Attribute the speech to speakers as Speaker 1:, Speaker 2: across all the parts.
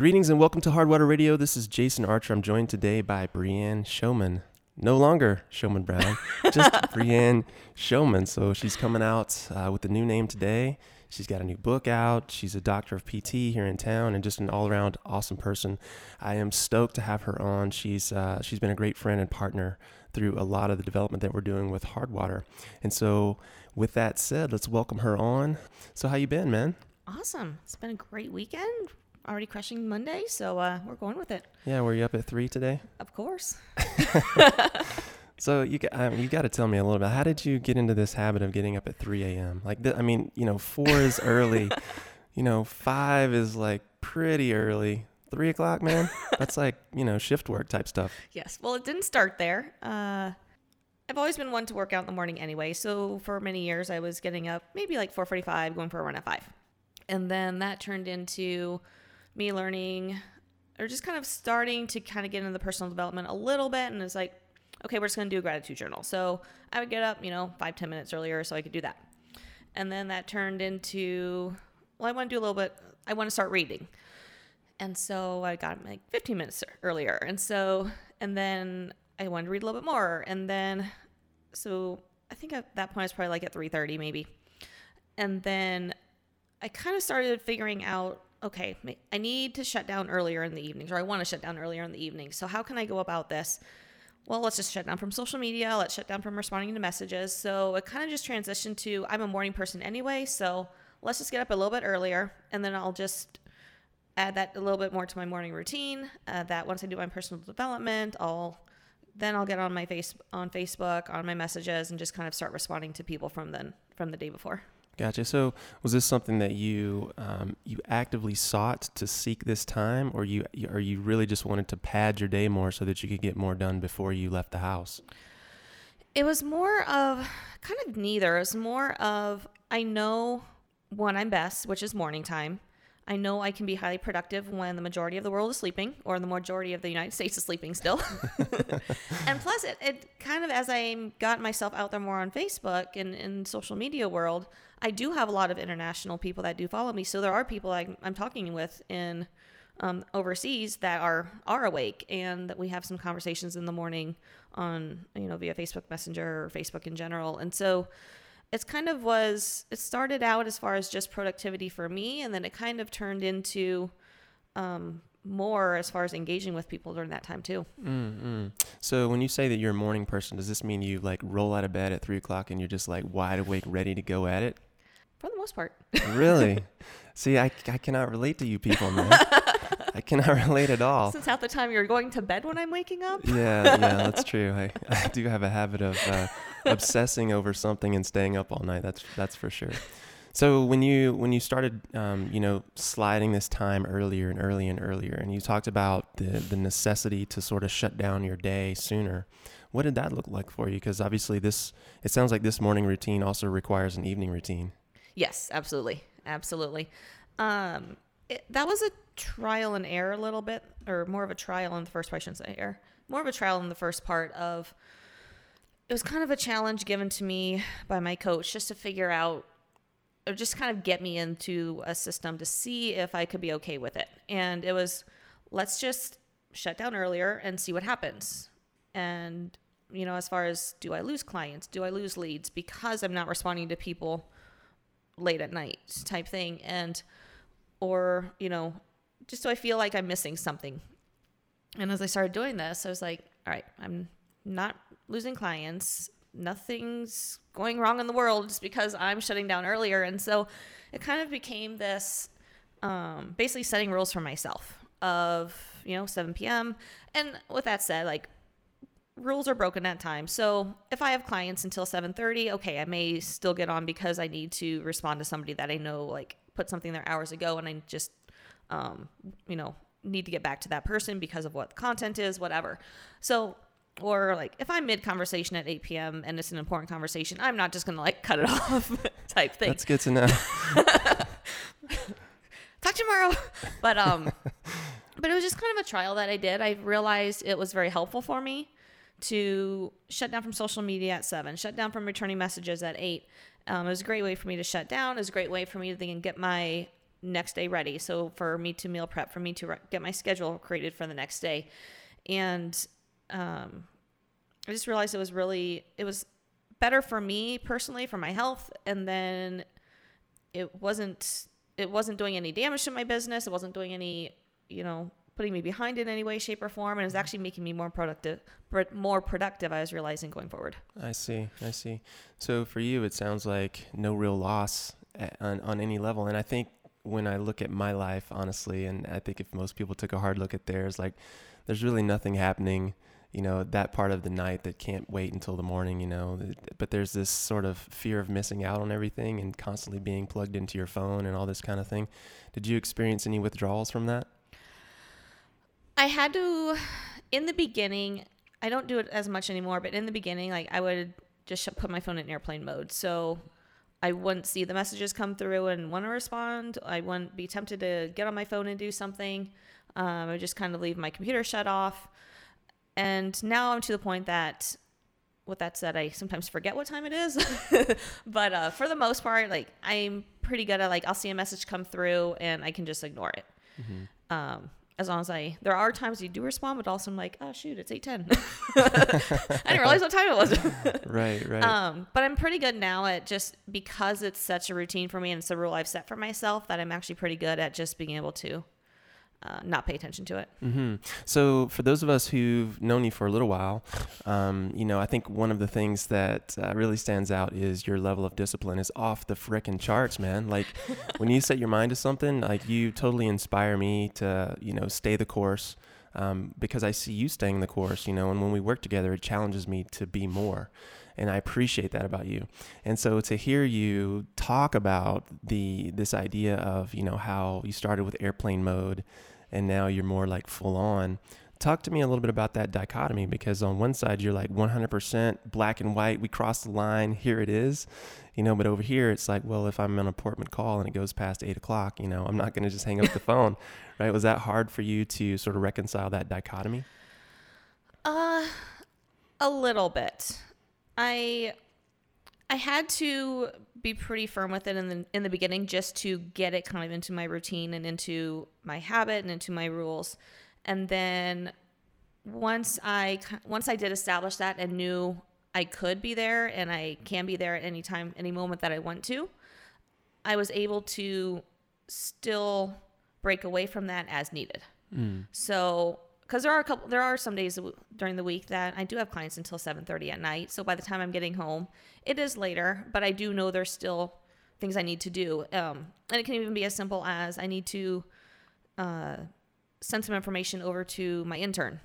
Speaker 1: Greetings and welcome to Hardwater Radio. This is Jason Archer. I'm joined today by Brianne Showman. No longer Showman Brown, just Brianne Showman. So she's coming out uh, with a new name today. She's got a new book out. She's a doctor of PT here in town and just an all around awesome person. I am stoked to have her on. She's, uh, she's been a great friend and partner through a lot of the development that we're doing with Hardwater. And so, with that said, let's welcome her on. So, how you been, man?
Speaker 2: Awesome. It's been a great weekend. Already crushing Monday, so uh, we're going with it.
Speaker 1: Yeah, were you up at three today?
Speaker 2: Of course.
Speaker 1: So you got, um, you got to tell me a little bit. How did you get into this habit of getting up at 3 a.m.? Like, th- I mean, you know, four is early. you know, five is like pretty early. Three o'clock, man. That's like you know shift work type stuff.
Speaker 2: Yes. Well, it didn't start there. Uh, I've always been one to work out in the morning anyway. So for many years, I was getting up maybe like 4:45, going for a run at five, and then that turned into me learning or just kind of starting to kind of get into the personal development a little bit, and it's like okay, we're just going to do a gratitude journal. So I would get up, you know, five ten minutes earlier so I could do that. And then that turned into, well, I want to do a little bit, I want to start reading. And so I got like 15 minutes earlier. And so, and then I wanted to read a little bit more. And then, so I think at that point I was probably like at 3.30 maybe. And then I kind of started figuring out, okay, I need to shut down earlier in the evenings, or I want to shut down earlier in the evenings. So how can I go about this? well, let's just shut down from social media. Let's shut down from responding to messages. So it kind of just transitioned to I'm a morning person anyway. So let's just get up a little bit earlier and then I'll just add that a little bit more to my morning routine. Uh, that once I do my personal development, I'll then I'll get on my face on Facebook on my messages and just kind of start responding to people from then from the day before.
Speaker 1: Gotcha. So, was this something that you um, you actively sought to seek this time, or you or you really just wanted to pad your day more so that you could get more done before you left the house?
Speaker 2: It was more of kind of neither. It was more of I know when I'm best, which is morning time. I know I can be highly productive when the majority of the world is sleeping, or the majority of the United States is sleeping still. and plus, it, it kind of as I got myself out there more on Facebook and in social media world, I do have a lot of international people that do follow me. So there are people I, am talking with in um, overseas that are are awake, and that we have some conversations in the morning on you know via Facebook Messenger or Facebook in general. And so it's kind of was it started out as far as just productivity for me, and then it kind of turned into um, more as far as engaging with people during that time too.
Speaker 1: Mm-hmm. So when you say that you're a morning person, does this mean you like roll out of bed at three o'clock and you're just like wide awake, ready to go at it?
Speaker 2: for the most part.
Speaker 1: really? See, I, I cannot relate to you people, man. I cannot relate at all.
Speaker 2: Since half the time you're going to bed when I'm waking up.
Speaker 1: yeah, yeah, that's true. I, I do have a habit of uh, obsessing over something and staying up all night. That's that's for sure. So when you when you started, um, you know, sliding this time earlier and earlier and earlier, and you talked about the the necessity to sort of shut down your day sooner. What did that look like for you? Because obviously, this it sounds like this morning routine also requires an evening routine.
Speaker 2: Yes, absolutely, absolutely. Um, it, that was a trial and error a little bit, or more of a trial in the first part. I shouldn't say error. More of a trial in the first part of. It was kind of a challenge given to me by my coach just to figure out, or just kind of get me into a system to see if I could be okay with it. And it was, let's just shut down earlier and see what happens. And you know, as far as do I lose clients? Do I lose leads because I'm not responding to people late at night type thing and or you know just so i feel like i'm missing something. And as i started doing this i was like all right i'm not losing clients. Nothing's going wrong in the world just because i'm shutting down earlier. And so it kind of became this um, basically setting rules for myself of you know 7 p.m and with that said like rules are broken at times. So if I have clients until 7:30, okay, I may still get on because I need to respond to somebody that I know like put something there hours ago and I just um, you know, need to get back to that person because of what the content is, whatever. So or like if I'm mid conversation at 8 p.m. and it's an important conversation, I'm not just gonna like cut it off type thing.
Speaker 1: That's good to know.
Speaker 2: Talk tomorrow. But um but it was just kind of a trial that I did. I realized it was very helpful for me to shut down from social media at seven, shut down from returning messages at eight. Um, it was a great way for me to shut down. It was a great way for me to then get my next day ready. So for me to meal prep, for me to re- get my schedule created for the next day, and um, I just realized it was really it was better for me personally for my health, and then it wasn't it wasn't doing any damage to my business. It wasn't doing any you know putting me behind in any way, shape, or form, and it was mm-hmm. actually making me more productive. But more productive, I was realizing going forward.
Speaker 1: I see, I see. So for you, it sounds like no real loss on on any level, and I think when I look at my life, honestly, and I think if most people took a hard look at theirs, like there's really nothing happening you know that part of the night that can't wait until the morning you know but there's this sort of fear of missing out on everything and constantly being plugged into your phone and all this kind of thing did you experience any withdrawals from that
Speaker 2: I had to, in the beginning, I don't do it as much anymore, but in the beginning, like I would just put my phone in airplane mode. So I wouldn't see the messages come through and want to respond. I wouldn't be tempted to get on my phone and do something. Um, I would just kind of leave my computer shut off. And now I'm to the point that, with that said, I sometimes forget what time it is. but uh, for the most part, like I'm pretty good at like I'll see a message come through and I can just ignore it. Mm-hmm. Um, as long as I there are times you do respond, but also I'm like, oh shoot, it's eight ten. I didn't realize what time it was.
Speaker 1: right, right.
Speaker 2: Um, but I'm pretty good now at just because it's such a routine for me and it's a rule I've set for myself that I'm actually pretty good at just being able to uh, not pay attention to it.
Speaker 1: Mm-hmm. So, for those of us who've known you for a little while, um, you know, I think one of the things that uh, really stands out is your level of discipline is off the frickin' charts, man. Like, when you set your mind to something, like, you totally inspire me to, you know, stay the course. Um, because I see you staying the course, you know, and when we work together, it challenges me to be more and I appreciate that about you. And so to hear you talk about the this idea of you know how you started with airplane mode and now you're more like full on. Talk to me a little bit about that dichotomy because on one side you're like 100% black and white, we crossed the line, here it is, you know, but over here it's like, well, if I'm on an appointment call and it goes past eight o'clock, you know, I'm not going to just hang up the phone, right? Was that hard for you to sort of reconcile that dichotomy?
Speaker 2: Uh, a little bit. I I had to be pretty firm with it in the in the beginning just to get it kind of into my routine and into my habit and into my rules. And then once I once I did establish that and knew I could be there and I can be there at any time, any moment that I want to, I was able to still break away from that as needed. Mm. So because there are a couple there are some days during the week that i do have clients until 7.30 at night. So by the time i'm getting home it is later but i do know there's still things i need to do um, and it can even be as simple as i need to uh, send some information over to my intern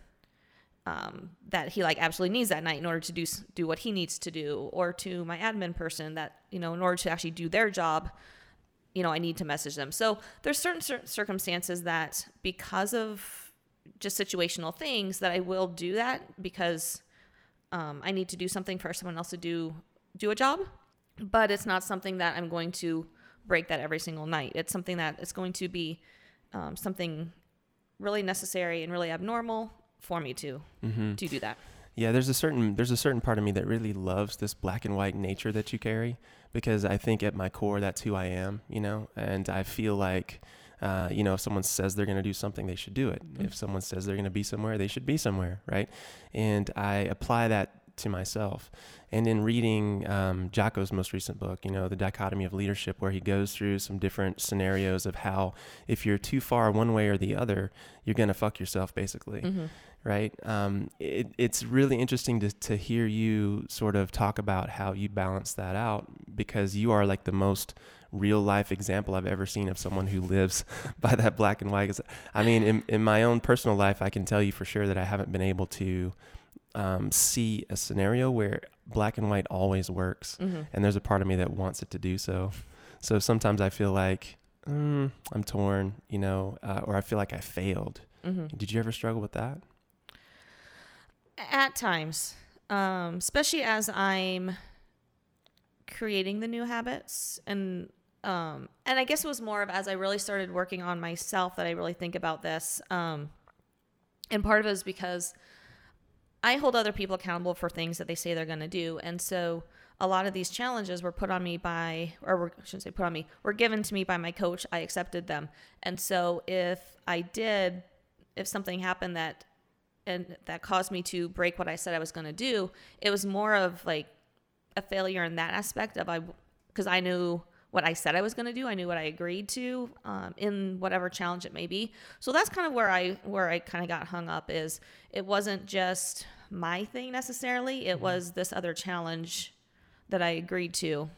Speaker 2: um, that he like absolutely needs that night in order to do do what he needs to do or to my admin person that you know in order to actually do their job you know i need to message them. So there's certain circumstances that because of just situational things that I will do that because um, I need to do something for someone else to do do a job, but it's not something that I'm going to break that every single night. It's something that is going to be um, something really necessary and really abnormal for me to mm-hmm. to do that.
Speaker 1: Yeah, there's a certain there's a certain part of me that really loves this black and white nature that you carry because I think at my core that's who I am, you know, and I feel like uh, you know, if someone says they're going to do something, they should do it. Mm-hmm. If someone says they're going to be somewhere, they should be somewhere, right? And I apply that to myself. And in reading um, Jocko's most recent book, you know, The Dichotomy of Leadership, where he goes through some different scenarios of how if you're too far one way or the other, you're going to fuck yourself, basically. Mm-hmm. Right. Um, it, it's really interesting to, to hear you sort of talk about how you balance that out because you are like the most real life example I've ever seen of someone who lives by that black and white. I mean, in, in my own personal life, I can tell you for sure that I haven't been able to um, see a scenario where black and white always works. Mm-hmm. And there's a part of me that wants it to do so. So sometimes I feel like mm, I'm torn, you know, uh, or I feel like I failed. Mm-hmm. Did you ever struggle with that?
Speaker 2: At times, um, especially as I'm creating the new habits and um, and I guess it was more of as I really started working on myself that I really think about this. Um, and part of it is because I hold other people accountable for things that they say they're going to do. And so a lot of these challenges were put on me by, or were, I shouldn't say put on me, were given to me by my coach. I accepted them. And so if I did, if something happened that, and that caused me to break what I said I was going to do, it was more of like a failure in that aspect of I, because I knew what I said I was going to do. I knew what I agreed to um, in whatever challenge it may be. So that's kind of where I where I kind of got hung up. Is it wasn't just my thing necessarily. It was this other challenge that I agreed to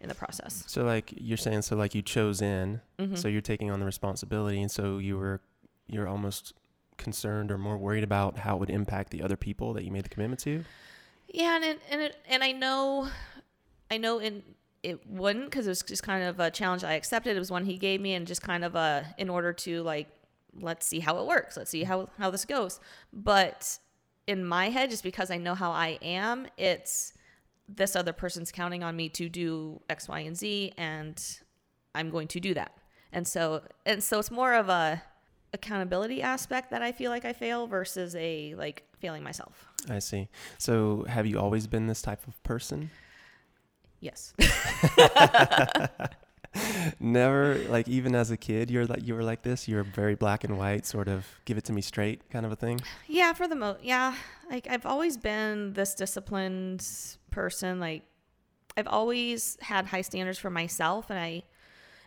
Speaker 2: in the process.
Speaker 1: So like you're saying, so like you chose in,
Speaker 2: Mm-hmm.
Speaker 1: so you're taking on the responsibility, and so you were you're almost concerned or more worried about how it would impact the other people that you made the commitment to.
Speaker 2: Yeah, and it, and it, and I know, I know in it wouldn't because it was just kind of a challenge I accepted. It was one he gave me, and just kind of a in order to like let's see how it works, let's see how how this goes. But in my head, just because I know how I am, it's this other person's counting on me to do X, Y, and Z, and I'm going to do that. And so and so it's more of a accountability aspect that I feel like I fail versus a like failing myself.
Speaker 1: I see. So have you always been this type of person?
Speaker 2: Yes.
Speaker 1: Never, like even as a kid, you're like you were like this. You're very black and white, sort of give it to me straight kind of a thing.
Speaker 2: Yeah, for the most, yeah. Like I've always been this disciplined person. Like I've always had high standards for myself, and I,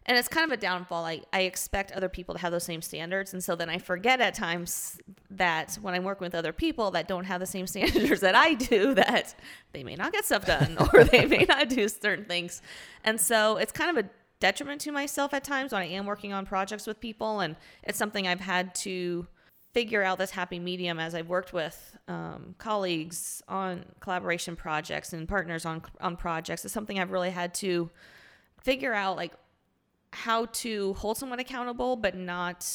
Speaker 2: and it's kind of a downfall. I I expect other people to have those same standards, and so then I forget at times that when I'm working with other people that don't have the same standards that I do, that they may not get stuff done or they may not do certain things, and so it's kind of a detriment to myself at times when I am working on projects with people, and it's something I've had to figure out this happy medium as I've worked with um, colleagues on collaboration projects and partners on on projects. It's something I've really had to figure out, like how to hold someone accountable, but not,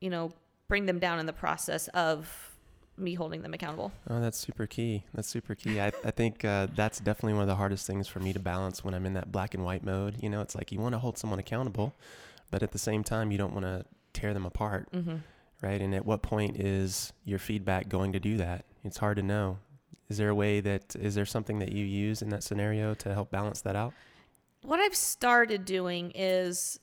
Speaker 2: you know, bring them down in the process of me holding them accountable.
Speaker 1: Oh, that's super key. That's super key. I, I think uh, that's definitely one of the hardest things for me to balance when I'm in that black and white mode. You know, it's like you want to hold someone accountable, but at the same time, you don't want to tear them apart,
Speaker 2: Mm-hmm.
Speaker 1: right? And at what point is your feedback going to do that? It's hard to know. Is there a way that, is there something that you use in that scenario to help balance that out?
Speaker 2: What I've started doing is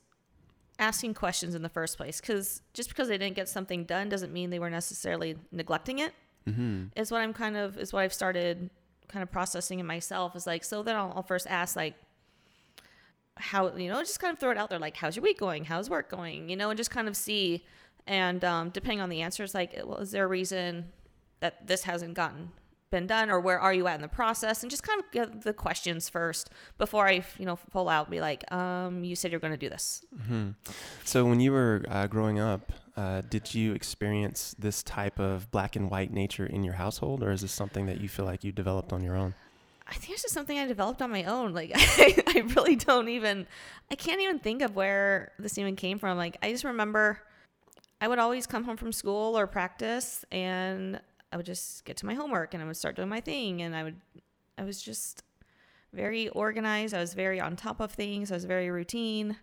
Speaker 2: asking questions in the first place because just because they didn't get something done doesn't mean they were necessarily neglecting it.
Speaker 1: Mm-hmm.
Speaker 2: is what I'm kind of is what I've started kind of processing in myself is like so then I'll, I'll first ask like how you know just kind of throw it out there like how's your week going? How's work going? You know and just kind of see. And um, depending on the answers like well is there a reason that this hasn't gotten been done or where are you at in the process and just kind of get the questions first before I you know pull out and be like um you said you're going to do this
Speaker 1: hmm So when you were uh, growing up, uh, did you experience this type of black and white nature in your household, or is this something that you feel like you developed on your own?
Speaker 2: I think it's just something I developed on my own. Like I, I really don't even I can't even think of where this even came from. Like I just remember I would always come home from school or practice and I would just get to my homework and I would start doing my thing and I would I was just very organized. I was very on top of things. I was very routine.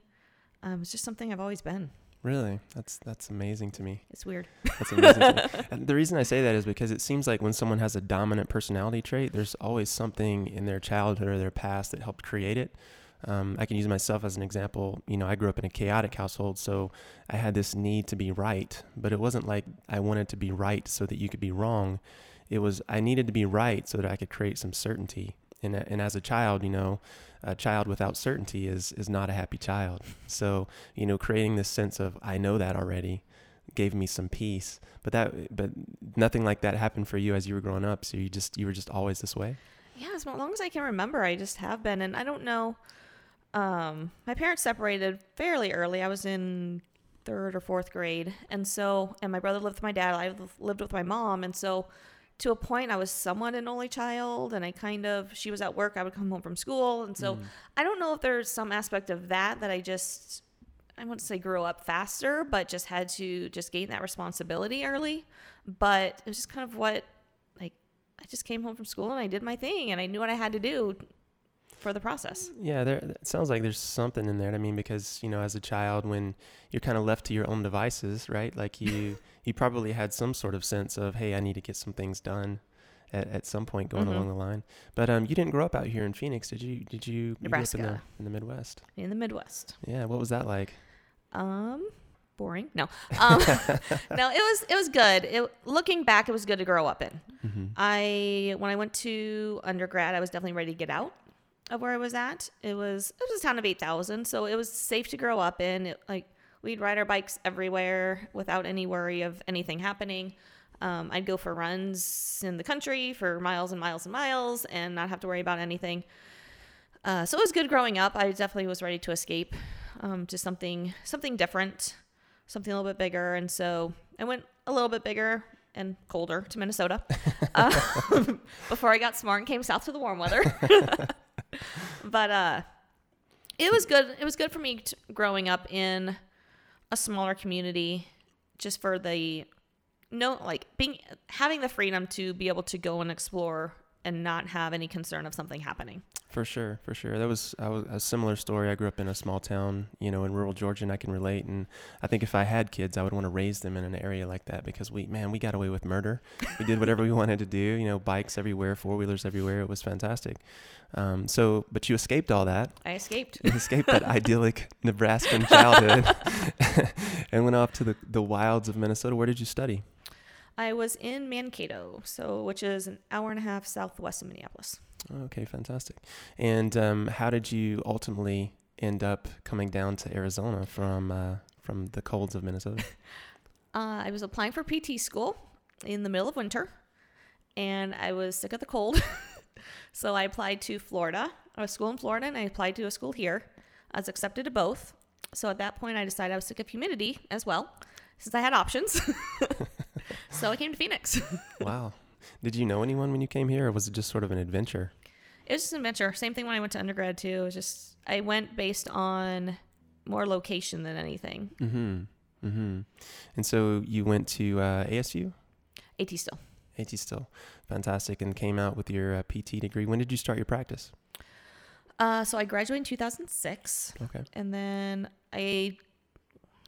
Speaker 2: Um, it's just something I've always been.
Speaker 1: Really, that's that's amazing to me.
Speaker 2: It's weird.
Speaker 1: That's amazing. And the reason I say that is because it seems like when someone has a dominant personality trait, there's always something in their childhood or their past that helped create it. Um, I can use myself as an example. You know, I grew up in a chaotic household, so I had this need to be right, but it wasn't like I wanted to be right so that you could be wrong. It was I needed to be right so that I could create some certainty. And, and as a child, you know, a child without certainty is is not a happy child. So, you know, creating this sense of I know that already gave me some peace. But that but nothing like that happened for you as you were growing up. So you just you were just always this way.
Speaker 2: Yeah, as long as I can remember, I just have been. And I don't know. Um, my parents separated fairly early. I was in third or fourth grade, and so and my brother lived with my dad. I lived with my mom, and so to a point, I was somewhat an only child, and I kind of she was at work. I would come home from school, and so I don't know if there's some aspect of that that I just I wouldn't say grew up faster, but just had to just gain that responsibility early. But it was just kind of what like I just came home from school and I did my thing and I knew what I had to do for the process.
Speaker 1: Yeah, there it sounds like there's something in there. I mean, because you know, as a child, when you're kind of left to your own devices, right? Like you, you probably had some sort of sense of, hey, I need to get some things done, at, at some point going
Speaker 2: Mhm.
Speaker 1: along the line. But um, you didn't grow up out here in Phoenix, did you? Did you? you grew up in the,
Speaker 2: Nebraska.
Speaker 1: in the Midwest.
Speaker 2: in the Midwest.
Speaker 1: Yeah. What was that like?
Speaker 2: Um, boring. No. Um, no, it was it was good. It, looking back, it was good to grow up in.
Speaker 1: hmm
Speaker 2: I when I went to undergrad, I was definitely ready to get out of where I was at. It was it was a town of eight thousand, so it was safe to grow up in. It, like we'd ride our bikes everywhere without any worry of anything happening. Um, I'd go for runs in the country for miles and miles and miles and not have to worry about anything. Uh, so it was good growing up. I definitely was ready to escape um, to something something different, something a little bit bigger. And so I went a little bit bigger and colder to Minnesota um, before I got smart and came south to the warm weather. but uh, it was good. It was good for me t- growing up in a smaller community, just for the no like being having the freedom to be able to go and explore and not have any concern of something happening.
Speaker 1: For sure, for sure. That was, I was a similar story. I grew up in a small town, you know, in rural Georgia, and I can relate. And I think if I had kids, I would want to raise them in an area like that because we, man, we got away with murder. We did whatever we wanted to do. You know, bikes everywhere, four wheelers everywhere. It was fantastic. Um, so, but you escaped all that.
Speaker 2: I escaped.
Speaker 1: You escaped that idyllic Nebraskan childhood and went off to the, the wilds of Minnesota. Where did you study?
Speaker 2: I was in Mankato, so which is an hour and a half southwest of Minneapolis.
Speaker 1: Okay, fantastic. And um, how did you ultimately end up coming down to Arizona from uh, from the colds of Minnesota?
Speaker 2: Uh, I was applying for PT school in the middle of winter, and I was sick of the cold, so I applied to Florida, a school in Florida, and I applied to a school here. I was accepted to both. So at that point, I decided I was sick of humidity as well, since I had options. so I came to Phoenix.
Speaker 1: wow. Did you know anyone when you came here, or was it just sort of an adventure?
Speaker 2: It was just an adventure. Same thing when I went to undergrad too. It was just I went based on more location than anything.
Speaker 1: Mm-hmm. Mm-hmm. And so you went to uh, ASU,
Speaker 2: A.T. Still.
Speaker 1: A.T. Still, fantastic, and came out with your uh, PT degree. When did you start your practice?
Speaker 2: Uh, so I graduated in 2006,
Speaker 1: Okay.
Speaker 2: and then I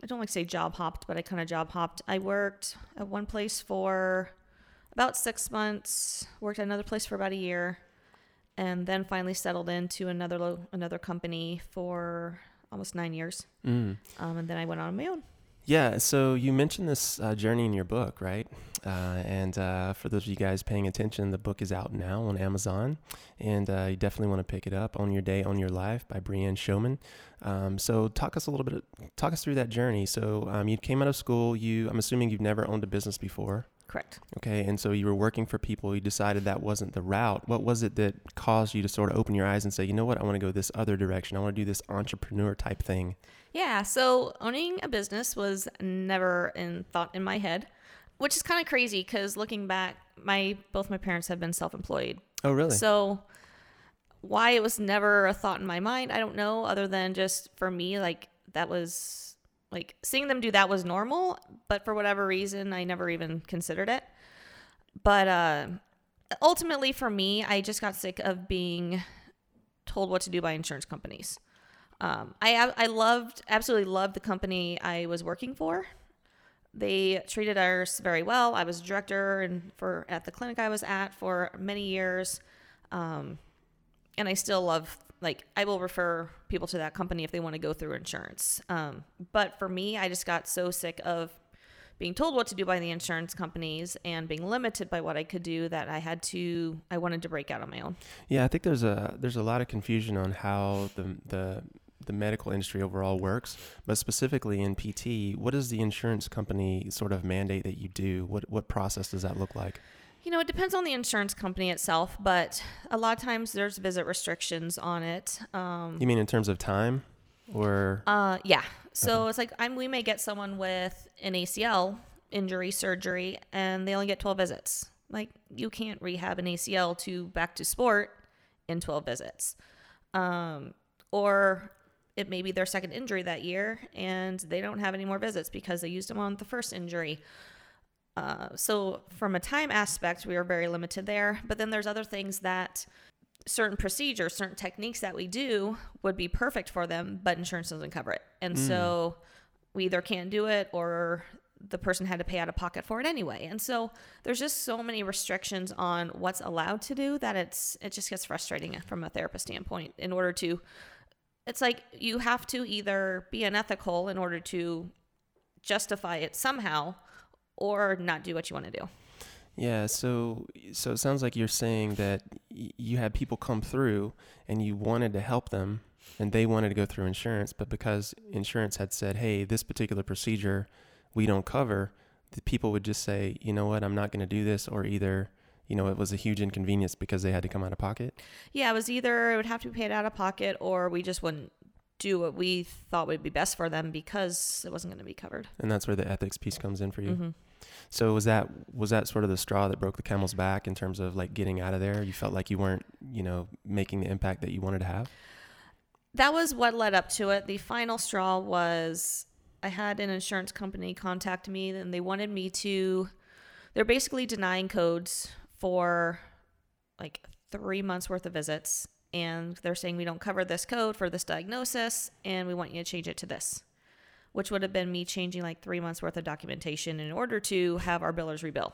Speaker 2: I don't like to say job hopped, but I kind of job hopped. I worked at one place for about six months. Worked at another place for about a year, and then finally settled into another lo- another company for almost nine years.
Speaker 1: Mm.
Speaker 2: Um, and then I went on my own.
Speaker 1: Yeah, so you mentioned this uh, journey in your book, right? Uh, and uh, for those of you guys paying attention, the book is out now on Amazon, and uh, you definitely want to pick it up. "Own Your Day, Own Your Life" by Brianne Showman. Um, so, talk us a little bit, talk us through that journey. So, um, you came out of school. You, I'm assuming you've never owned a business before,
Speaker 2: Correct.
Speaker 1: okay? And so you were working for people. You decided that wasn't the route. What was it that caused you to sort of open your eyes and say, you know what, I want to go this other direction. I want to do this entrepreneur type thing.
Speaker 2: Yeah, so owning a business was never in thought in my head, which is kind of crazy because looking back, my both my parents have been self-employed.
Speaker 1: Oh, really?
Speaker 2: So why it was never a thought in my mind, I don't know, other than just for me, like that was like seeing them do that was normal, but for whatever reason, I never even considered it. But uh ultimately for me, I just got sick of being told what to do by insurance companies. Um, I I loved absolutely loved the company I was working for. They treated us very well. I was director and for at the clinic I was at for many years, um, and I still love like I will refer people to that company if they want to go through insurance. Um, but for me, I just got so sick of being told what to do by the insurance companies and being limited by what I could do that I had to I wanted to break out on my own.
Speaker 1: Yeah, I think there's a there's a lot of confusion on how the the the medical industry overall works, but specifically in PT, what does the insurance company sort of mandate that you do? What what process does that look like?
Speaker 2: You know, it depends on the insurance company itself, but a lot of times there's visit restrictions on it. Um,
Speaker 1: You mean in terms of time, or
Speaker 2: uh, yeah. So it's like I'm. We may get someone with an ACL injury surgery, and they only get 12 visits. Like you can't rehab an ACL to back to sport in 12 visits. Um, or it may be their second injury that year, and they don't have any more visits because they used them on the first injury. Uh, so from a time aspect, we are very limited there. But then there's other things that certain procedures, certain techniques that we do would be perfect for them, but insurance doesn't cover it. And so we either can't do it or the person had to pay out of pocket for it anyway. And so there's just so many restrictions on what's allowed to do that it's it just gets frustrating from a therapist standpoint in order to it's like you have to either be unethical in order to justify it somehow or not do what you want to do.
Speaker 1: Yeah, so so it sounds like you're saying that y- you had people come through and you wanted to help them and they wanted to go through insurance, but because insurance had said, "Hey, this particular procedure we don't cover," the people would just say, "You know what? I'm not going to do this," or either, you know, it was a huge inconvenience because they had to come out of pocket.
Speaker 2: Yeah, it was either it would have to be paid out of pocket or we just wouldn't do what we thought would be best for them because it wasn't going to be covered.
Speaker 1: And that's where the ethics piece comes in for you.
Speaker 2: hmm
Speaker 1: So was that was that sort of the straw that broke the camel's back in terms of like getting out of there? You felt like you weren't, you know, making the impact that you wanted to have?
Speaker 2: That was what led up to it. The final straw was I had an insurance company contact me and they wanted me to they're basically denying codes for like 3 months worth of visits and they're saying we don't cover this code for this diagnosis and we want you to change it to this. Which would have been me changing like 3 months worth of documentation in order to have our billers rebill.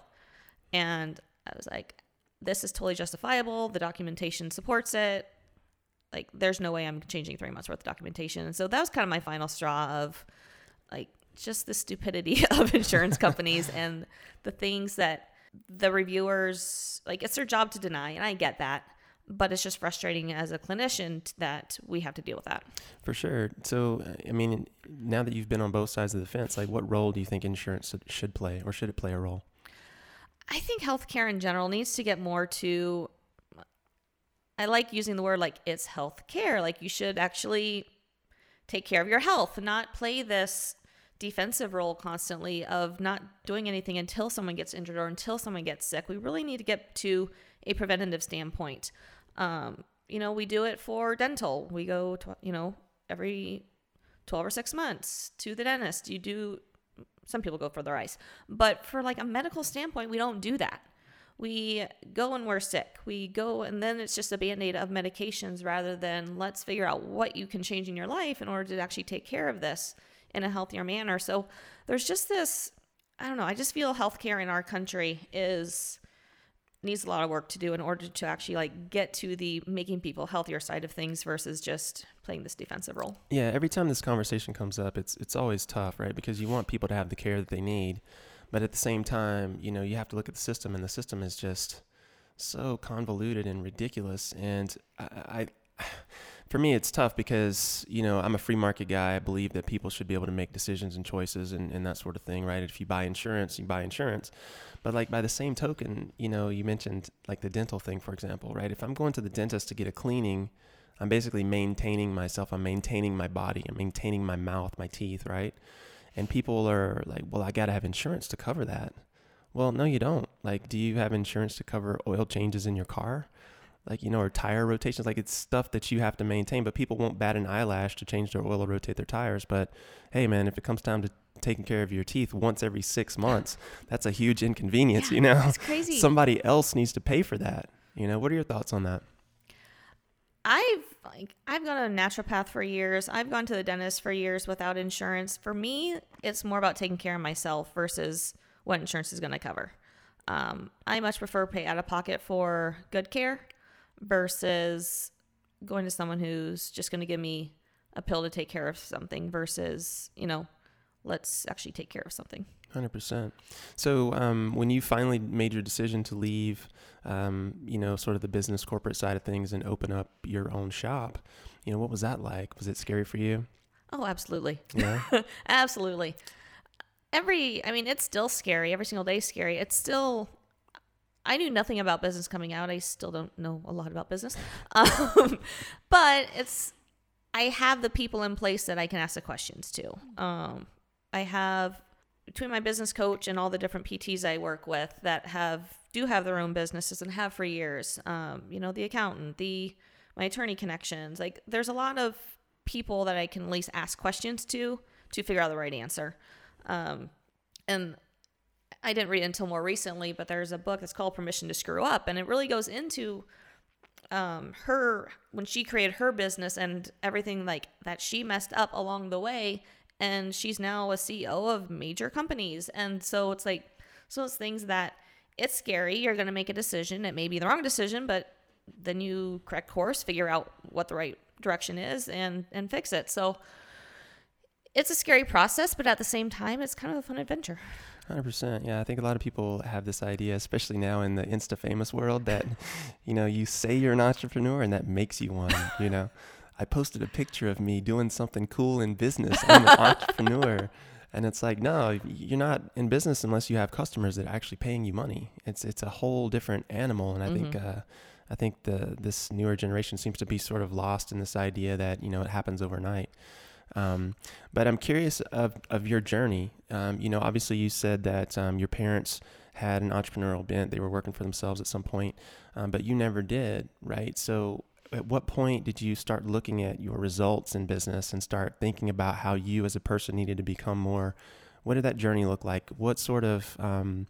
Speaker 2: And I was like this is totally justifiable. The documentation supports it like there's no way I'm changing three months worth of documentation. And so that was kind of my final straw of like just the stupidity of insurance companies and the things that the reviewers like it's their job to deny and I get that. But it's just frustrating as a clinician that we have to deal with that.
Speaker 1: For sure. So, I mean, now that you've been on both sides of the fence, like what role do you think insurance should- should play or should it play a role?
Speaker 2: I think healthcare in general needs to get more to I like using the word like it's healthcare. Like you should actually take care of your health, not play this defensive role constantly of not doing anything until someone gets injured or until someone gets sick. We really need to get to a preventative standpoint. Um, you know, we do it for dental. We go, to, you know, every 12 or six months to the dentist. You do, some people go for their eyes, but for like a medical standpoint, we don't do that. We go when we're sick. We go, and then it's just a band aid of medications rather than let's figure out what you can change in your life in order to actually take care of this in a healthier manner. So there's just this, I don't know, I just feel healthcare in our country is needs a lot of work to do in order to actually like get to the making people healthier side of things versus just playing this defensive role.
Speaker 1: Yeah, every time this conversation comes up, it's it's always tough, right? Because you want people to have the care that they need, but at the same time, you know, you have to look at the system, and the system is just so convoluted and ridiculous. And I, I for me, it's tough because you know I'm a free market guy. I believe that people should be able to make decisions and choices and, and that sort of thing, right? If you buy insurance, you buy insurance. But like by the same token, you know, you mentioned like the dental thing, for example, right? If I'm going to the dentist to get a cleaning, I'm basically maintaining myself. I'm maintaining my body. I'm maintaining my mouth, my teeth, right? And people are like, well, I got to have insurance to cover that. Well, no, you don't. Like, do you have insurance to cover oil changes in your car? Like, you know, or tire rotations? Like, it's stuff that you have to maintain, but people won't bat an eyelash to change their oil or rotate their tires. But hey, man, if it comes time to taking care of your teeth once every six months, that's a huge inconvenience,
Speaker 2: Yeah,
Speaker 1: you know?
Speaker 2: It's crazy.
Speaker 1: Somebody else needs to pay for that. You know, what are your thoughts on that?
Speaker 2: I've like I've gone to a naturopath for years. I've gone to the dentist for years without insurance. For me, it's more about taking care of myself versus what insurance is going to cover. Um, I much prefer pay out of pocket for good care versus going to someone who's just going to give me a pill to take care of something versus you know let's actually take care of something.
Speaker 1: Hundred percent. So, um, when you finally made your decision to leave, um, you know, sort of the business corporate side of things and open up your own shop, you know, what was that like? Was it scary for you?
Speaker 2: Oh, absolutely.
Speaker 1: Yeah.
Speaker 2: Absolutely. Every, I mean, it's still scary. Every single day is scary. It's still, I knew nothing about business coming out. I still don't know a lot about business. Um, but it's, I have the people in place that I can ask the questions to. Um, I have, between my business coach and all the different PTs I work with that have, do have their own businesses and have for years, um, you know, the accountant, the, my attorney connections, like there's a lot of people that I can at least ask questions to to figure out the right answer. Um, and I didn't read it until more recently, but there's a book that's called Permission to Screw Up, and it really goes into um, her when she created her business and everything like that she messed up along the way, and she's now a CEO of major companies. And so it's like, so those things that it's scary. You're going to make a decision. It may be the wrong decision, but then you correct course, figure out what the right direction is, and and fix it. So it's a scary process, but at the same time, it's kind of a fun adventure.
Speaker 1: Hundred percent. Yeah, I think a lot of people have this idea, especially now in the Insta famous world, that you know you say you're an entrepreneur and that makes you one. You know, I posted a picture of me doing something cool in business. I'm an entrepreneur. And it's like, no, you're not in business unless you have customers that are actually paying you money. It's it's a whole different animal, and I mm-hmm. think uh, I think the this newer generation seems to be sort of lost in this idea that you know it happens overnight. Um, but I'm curious of, of your journey. Um, you know, obviously you said that um, your parents had an entrepreneurial bent; they were working for themselves at some point, um, but you never did, right? So, at what point did you start looking at your results in business and start thinking about how you as a person needed to become more? What did that journey look like? What sort of, um,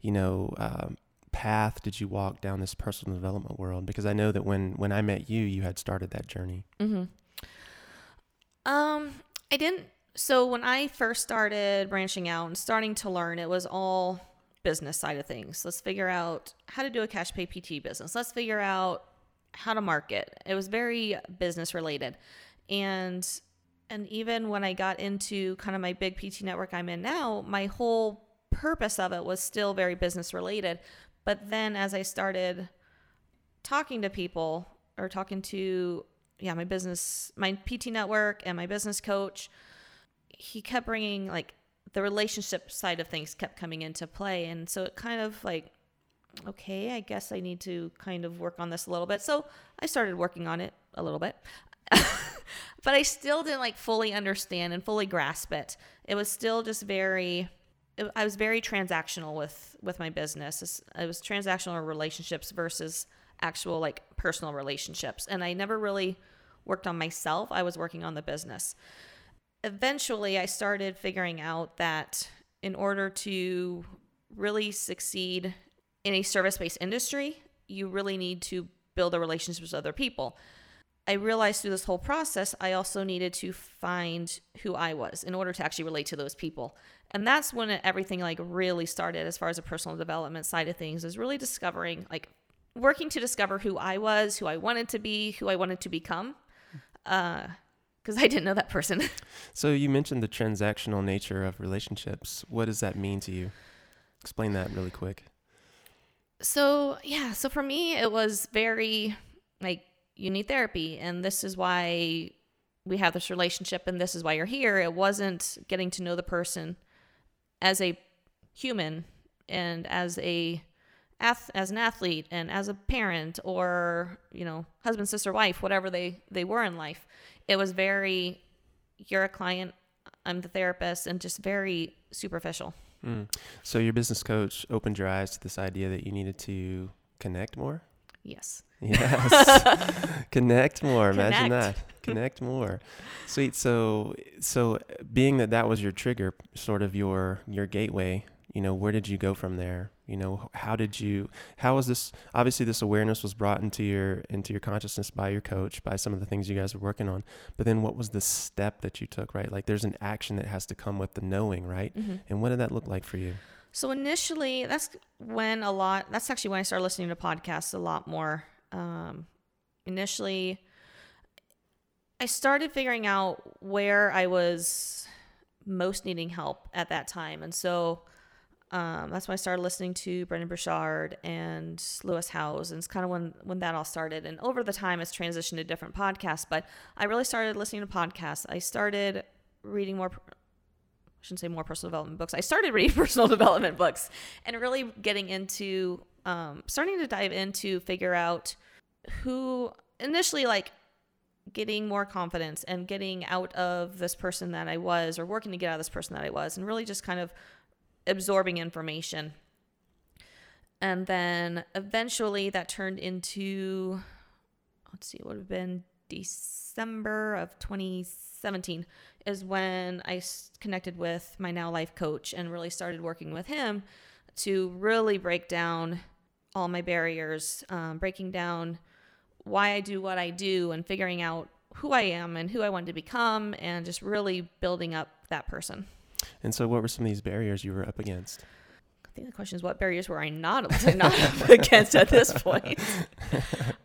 Speaker 1: you know, uh, path did you walk down this personal development world? Because I know that when when I met you, you had started that journey.
Speaker 2: Mm-hmm. Um, I didn't. So when I first started branching out and starting to learn, it was all business side of things. Let's figure out how to do a cash pay PT business. Let's figure out how to market. It was very business related. And and even when I got into kind of my big PT network I'm in now, my whole purpose of it was still very business related. But then as I started talking to people or talking to yeah, my business, my PT network and my business coach, he kept bringing like the relationship side of things kept coming into play. And so it kind of like, okay, I guess I need to kind of work on this a little bit. So I started working on it a little bit. but I still didn't like fully understand and fully grasp it. It was still just very I was very transactional with with my business. It was transactional relationships versus actual like personal relationships. And I never really worked on myself, I was working on the business. Eventually, I started figuring out that in order to really succeed in a service based industry, you really need to build a relationship with other people. I realized through this whole process, I also needed to find who I was in order to actually relate to those people. And that's when everything like really started as far as the personal development side of things is really discovering like working to discover who I was, who I wanted to be, who I wanted to become. Uh, because I didn't know that person.
Speaker 1: so you mentioned the transactional nature of relationships. What does that mean to you? Explain that really quick.
Speaker 2: So yeah, so for me it was very like you need therapy and this is why we have this relationship and this is why you're here. It wasn't getting to know the person as a human and as a as an athlete and as a parent or you know husband sister wife whatever they they were in life it was very you're a client i'm the therapist and just very superficial.
Speaker 1: Mm. so your business coach opened your eyes to this idea that you needed to connect more?
Speaker 2: Yes.
Speaker 1: Yes. Connect more. Connect. imagine that. Connect more. Sweet. So so being that that was your trigger sort of your your gateway you know where did you go from there you know how did you how was this obviously this awareness was brought into your into your consciousness by your coach by some of the things you guys were working on but then what was the step that you took right? Like there's an action that has to come with the knowing right? Mm-hmm. and what did that look like for you?
Speaker 2: So initially that's when a lot that's actually when i started listening to podcasts a lot more. Um, initially i started figuring out where i was most needing help at that time. And so um, that's when I started listening to Brendon Burchard and Lewis Howes, and it's kind of when when that all started. And over the time, it's transitioned to different podcasts. But I really started listening to podcasts. I started reading more. I shouldn't say more personal development books. I started reading personal development books and really getting into, um, starting to dive into figure out who initially like getting more confidence and getting out of this person that I was or working to get out of this person that I was and really just kind of absorbing information. And then eventually that turned into, let's see, it would have been December of 2017 is when I connected with my now life coach and really started working with him to really break down all my barriers, um, breaking down why I do what I do and figuring out who I am and who I want to become and just really building up that person.
Speaker 1: And so, what were some of these barriers you were up against?
Speaker 2: I think the question is what barriers were I not not up against at this point?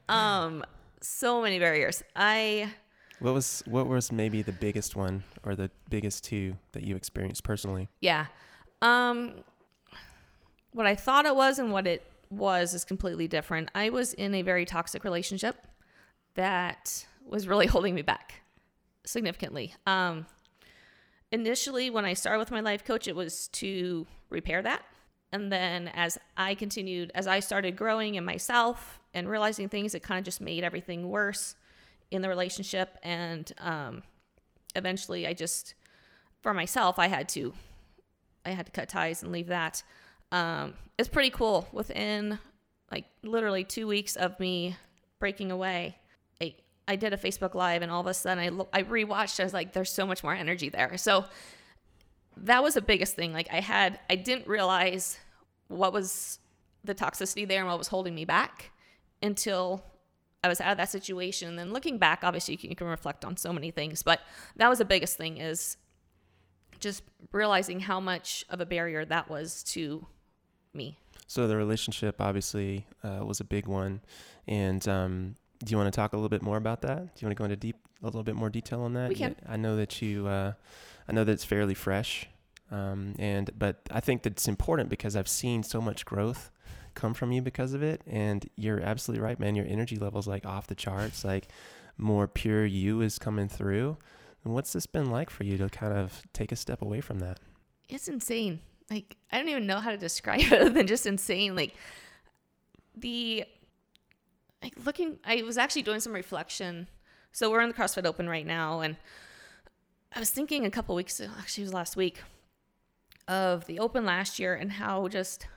Speaker 2: Um, so many barriers. I
Speaker 1: What was what was maybe the biggest one or the biggest two that you experienced personally?
Speaker 2: yeah. Um, what I thought it was and what it was is completely different. I was in a very toxic relationship that was really holding me back significantly. Um, initially, when I started with my life coach, it was to repair that. And then as I continued, as I started growing in myself and realizing things, it kind of just made everything worse in the relationship. And um, eventually, I just, for myself, I had to, I had to cut ties and leave that. Um, it's pretty cool. Within like literally two weeks of me breaking away, I, did a Facebook Live, and all of a sudden I lo- I rewatched. I was like, "There's so much more energy there." So that was the biggest thing. Like I had, I didn't realize what was the toxicity there and what was holding me back until I was out of that situation. And then looking back, obviously you can, you can reflect on so many things, but that was the biggest thing is just realizing how much of a barrier that was to me.
Speaker 1: So the relationship obviously uh, was a big one, and um, do you want to talk a little bit more about that? Do you want to go into deep a little bit more detail on that?
Speaker 2: We can.
Speaker 1: I know that you, uh, I know that it's fairly fresh, um, and but I think that it's important because I've seen so much growth come from you because of it, and you're absolutely right, man. Your energy level's like off the charts, like more pure you is coming through. And what's this been like for you to kind of take a step away from that?
Speaker 2: It's insane. Like I don't even know how to describe it other than just insane. Like the like looking I was actually doing some reflection. So we're in the CrossFit Open right now and I was thinking a couple weeks ago, actually it was last week of the open last year and how just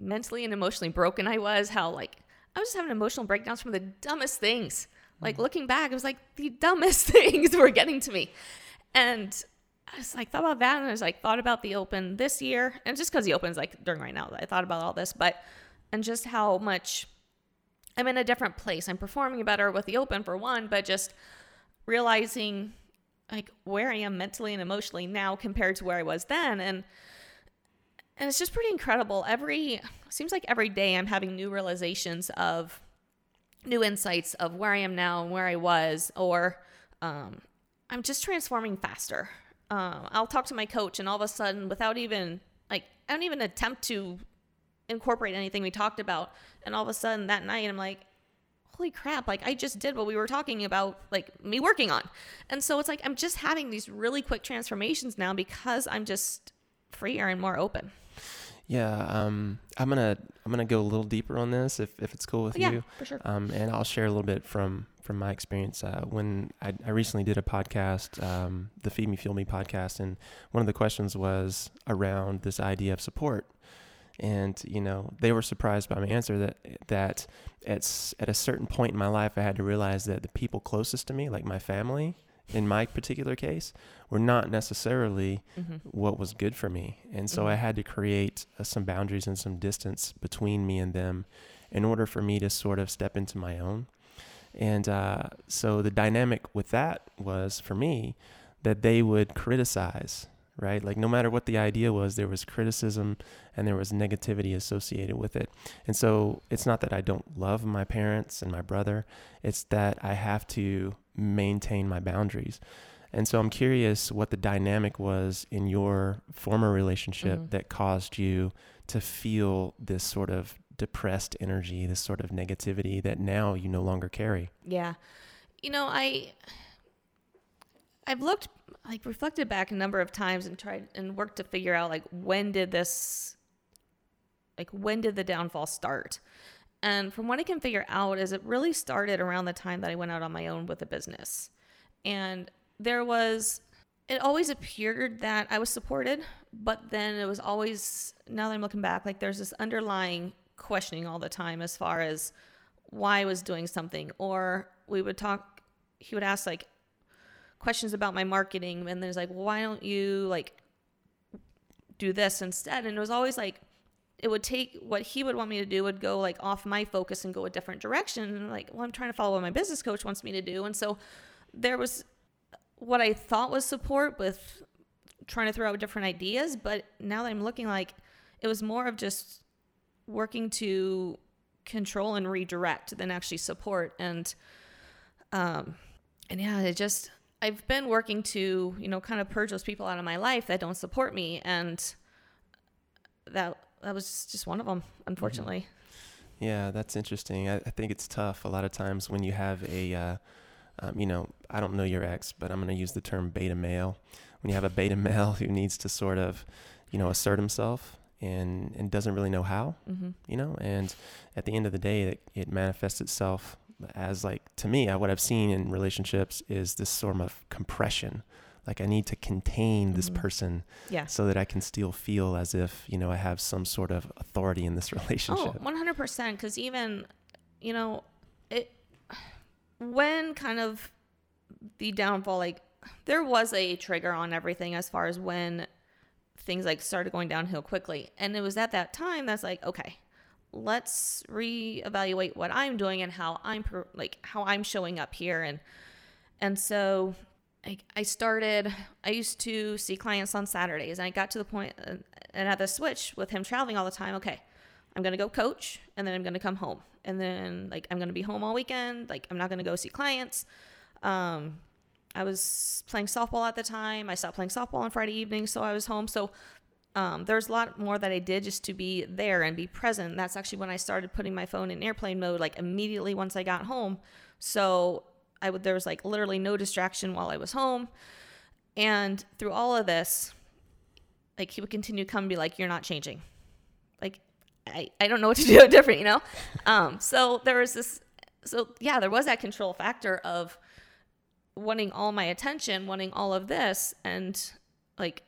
Speaker 2: mentally and emotionally broken I was, how like I was just having emotional breakdowns from the dumbest things. Like mm. looking back, it was like the dumbest things were getting to me. And I was like, thought about that. And I was like, thought about the open this year. And just because the open's like during right now, I thought about all this, but, and just how much I'm in a different place. I'm performing better with the open for one, but just realizing like where I am mentally and emotionally now compared to where I was then. And, and it's just pretty incredible. Every, seems like every day I'm having new realizations of new insights of where I am now and where I was, or um, I'm just transforming faster. Um, I'll talk to my coach, and all of a sudden, without even like, I don't even attempt to incorporate anything we talked about, and all of a sudden that night, I'm like, holy crap, like I just did what we were talking about, like me working on. And so it's like I'm just having these really quick transformations now because I'm just freer and more open.
Speaker 1: Yeah, um, I'm gonna I'm gonna go a little deeper on this if, if it's cool with
Speaker 2: yeah,
Speaker 1: you.
Speaker 2: for sure.
Speaker 1: Um, and I'll share a little bit from from my experience. Uh, when I, I recently did a podcast, um, the Feed Me Fuel Me podcast, and one of the questions was around this idea of support. And you know, they were surprised by my answer that that at at a certain point in my life, I had to realize that the people closest to me, like my family, in my particular case, were not necessarily
Speaker 2: hmm
Speaker 1: what was good for me. And so I
Speaker 2: Mhm.
Speaker 1: had to create uh, some boundaries and some distance between me and them in order for me to sort of step into my own. And uh, so the dynamic with that was for me that they would criticize, right? Like no matter what the idea was, there was criticism and there was negativity associated with it. And so it's not that I don't love my parents and my brother, it's that I have to maintain my boundaries. And so I'm curious what the dynamic was in your former relationship
Speaker 2: Mhm.
Speaker 1: that caused you to feel this sort of depressed energy, this sort of negativity that now you no longer carry.
Speaker 2: Yeah. You know, I I've looked like reflected back a number of times and tried and worked to figure out like when did this like when did the downfall start? And from what I can figure out is it really started around the time that I went out on my own with a business. And there was it always appeared that I was supported, but then it was always now that I'm looking back like there's this underlying questioning all the time as far as why I was doing something or we would talk he would ask like questions about my marketing and then there's like well, why don't you like do this instead and it was always like it would take what he would want me to do would go like off my focus and go a different direction and like well i'm trying to follow what my business coach wants me to do and so there was what i thought was support with trying to throw out different ideas. But now that I'm looking like it was more of just working to control and redirect than actually support. And, um, and yeah, it just, I've been working to, you know, kind of purge those people out of my life that don't support me. And that, that was just one of them, unfortunately.
Speaker 1: Mm-hmm. Yeah, that's interesting. I, I, think it's tough a lot of times when you have a, uh, um, you know, I don't know your ex, but I'm going to use the term beta male. When you have a beta male who needs to sort of, you know, assert himself and and doesn't really know how, mm-hmm. you know. And at the end of the day, it, it manifests itself as like to me, what I've seen in relationships is this sort of compression. Like I need to contain this mm-hmm. person,
Speaker 2: yeah.
Speaker 1: so that I can still feel as if you know I have some sort of authority in this relationship.
Speaker 2: Oh, one hundred percent. Because even, you know, it when kind of the downfall, like there was a trigger on everything as far as when things like started going downhill quickly. And it was at that time that's like, okay, let's reevaluate what I'm doing and how I'm like how I'm showing up here. And and so I, I started I used to see clients on Saturdays and I got to the point and at the switch with him traveling all the time. Okay I'm going to go coach and then I'm going to come home. And then like I'm going to be home all weekend. Like I'm not going to go see clients. Um I was playing softball at the time. I stopped playing softball on Friday evening, so I was home. So um, there's a lot more that I did just to be there and be present. That's actually when I started putting my phone in airplane mode, like immediately once I got home. So I would there was like literally no distraction while I was home. And through all of this, like he would continue to come and be like, "You're not changing." Like I I don't know what to do different, you know. Um, so there was this. So yeah, there was that control factor of wanting all my attention, wanting all of this, and like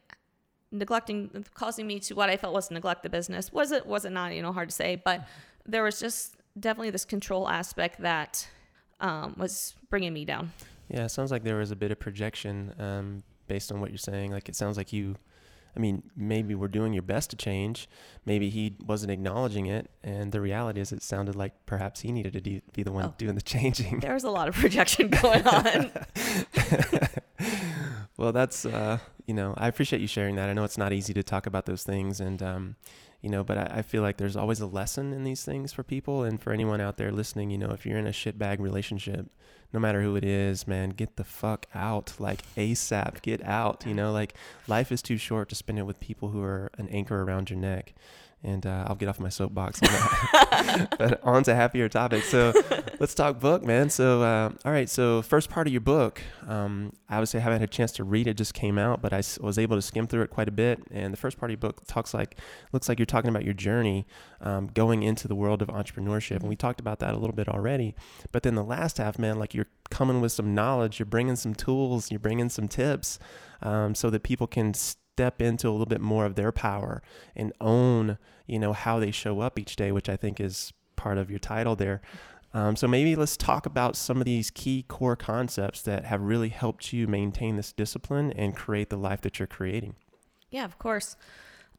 Speaker 2: neglecting, causing me to what I felt was neglect the business. Was it? Was it not? You know, hard to say, but there was just definitely this control aspect that um, was bringing me down.
Speaker 1: Yeah, it sounds like there was a bit of projection um, based on what you're saying. Like it sounds like you I mean, maybe we're doing your best to change. Maybe he wasn't acknowledging it. And the reality is, it sounded like perhaps he needed to de- be the one oh, doing the changing.
Speaker 2: There was a lot of projection going on.
Speaker 1: well, that's, uh, you know, I appreciate you sharing that. I know it's not easy to talk about those things. And, um, you know, but I, I, feel like there's always a lesson in these things for people. And for anyone out there listening, you know, if you're in a shitbag relationship, no matter who it is, man, get the fuck out, like ASAP, get out. You know, like life is too short to spend it with people who are an anchor around your neck and uh, I'll get off my soapbox on but on to happier topics. So let's talk book, man. So uh, all right, so first part of your book, um, obviously I haven't had a chance to read it; just came out, but I was able to skim through it quite a bit. And the first part of your book talks like looks like you're talking about your journey um, going into the world of entrepreneurship, and we talked about that a little bit already. But then the last half, man, like you're coming with some knowledge, you're bringing some tools, you're bringing some tips, um, so that people can. St- step into a little bit more of their power and own, you know, how they show up each day, which I think is part of your title there. Um, so maybe let's talk about some of these key core concepts that have really helped you maintain this discipline and create the life that you're creating.
Speaker 2: Yeah, of course.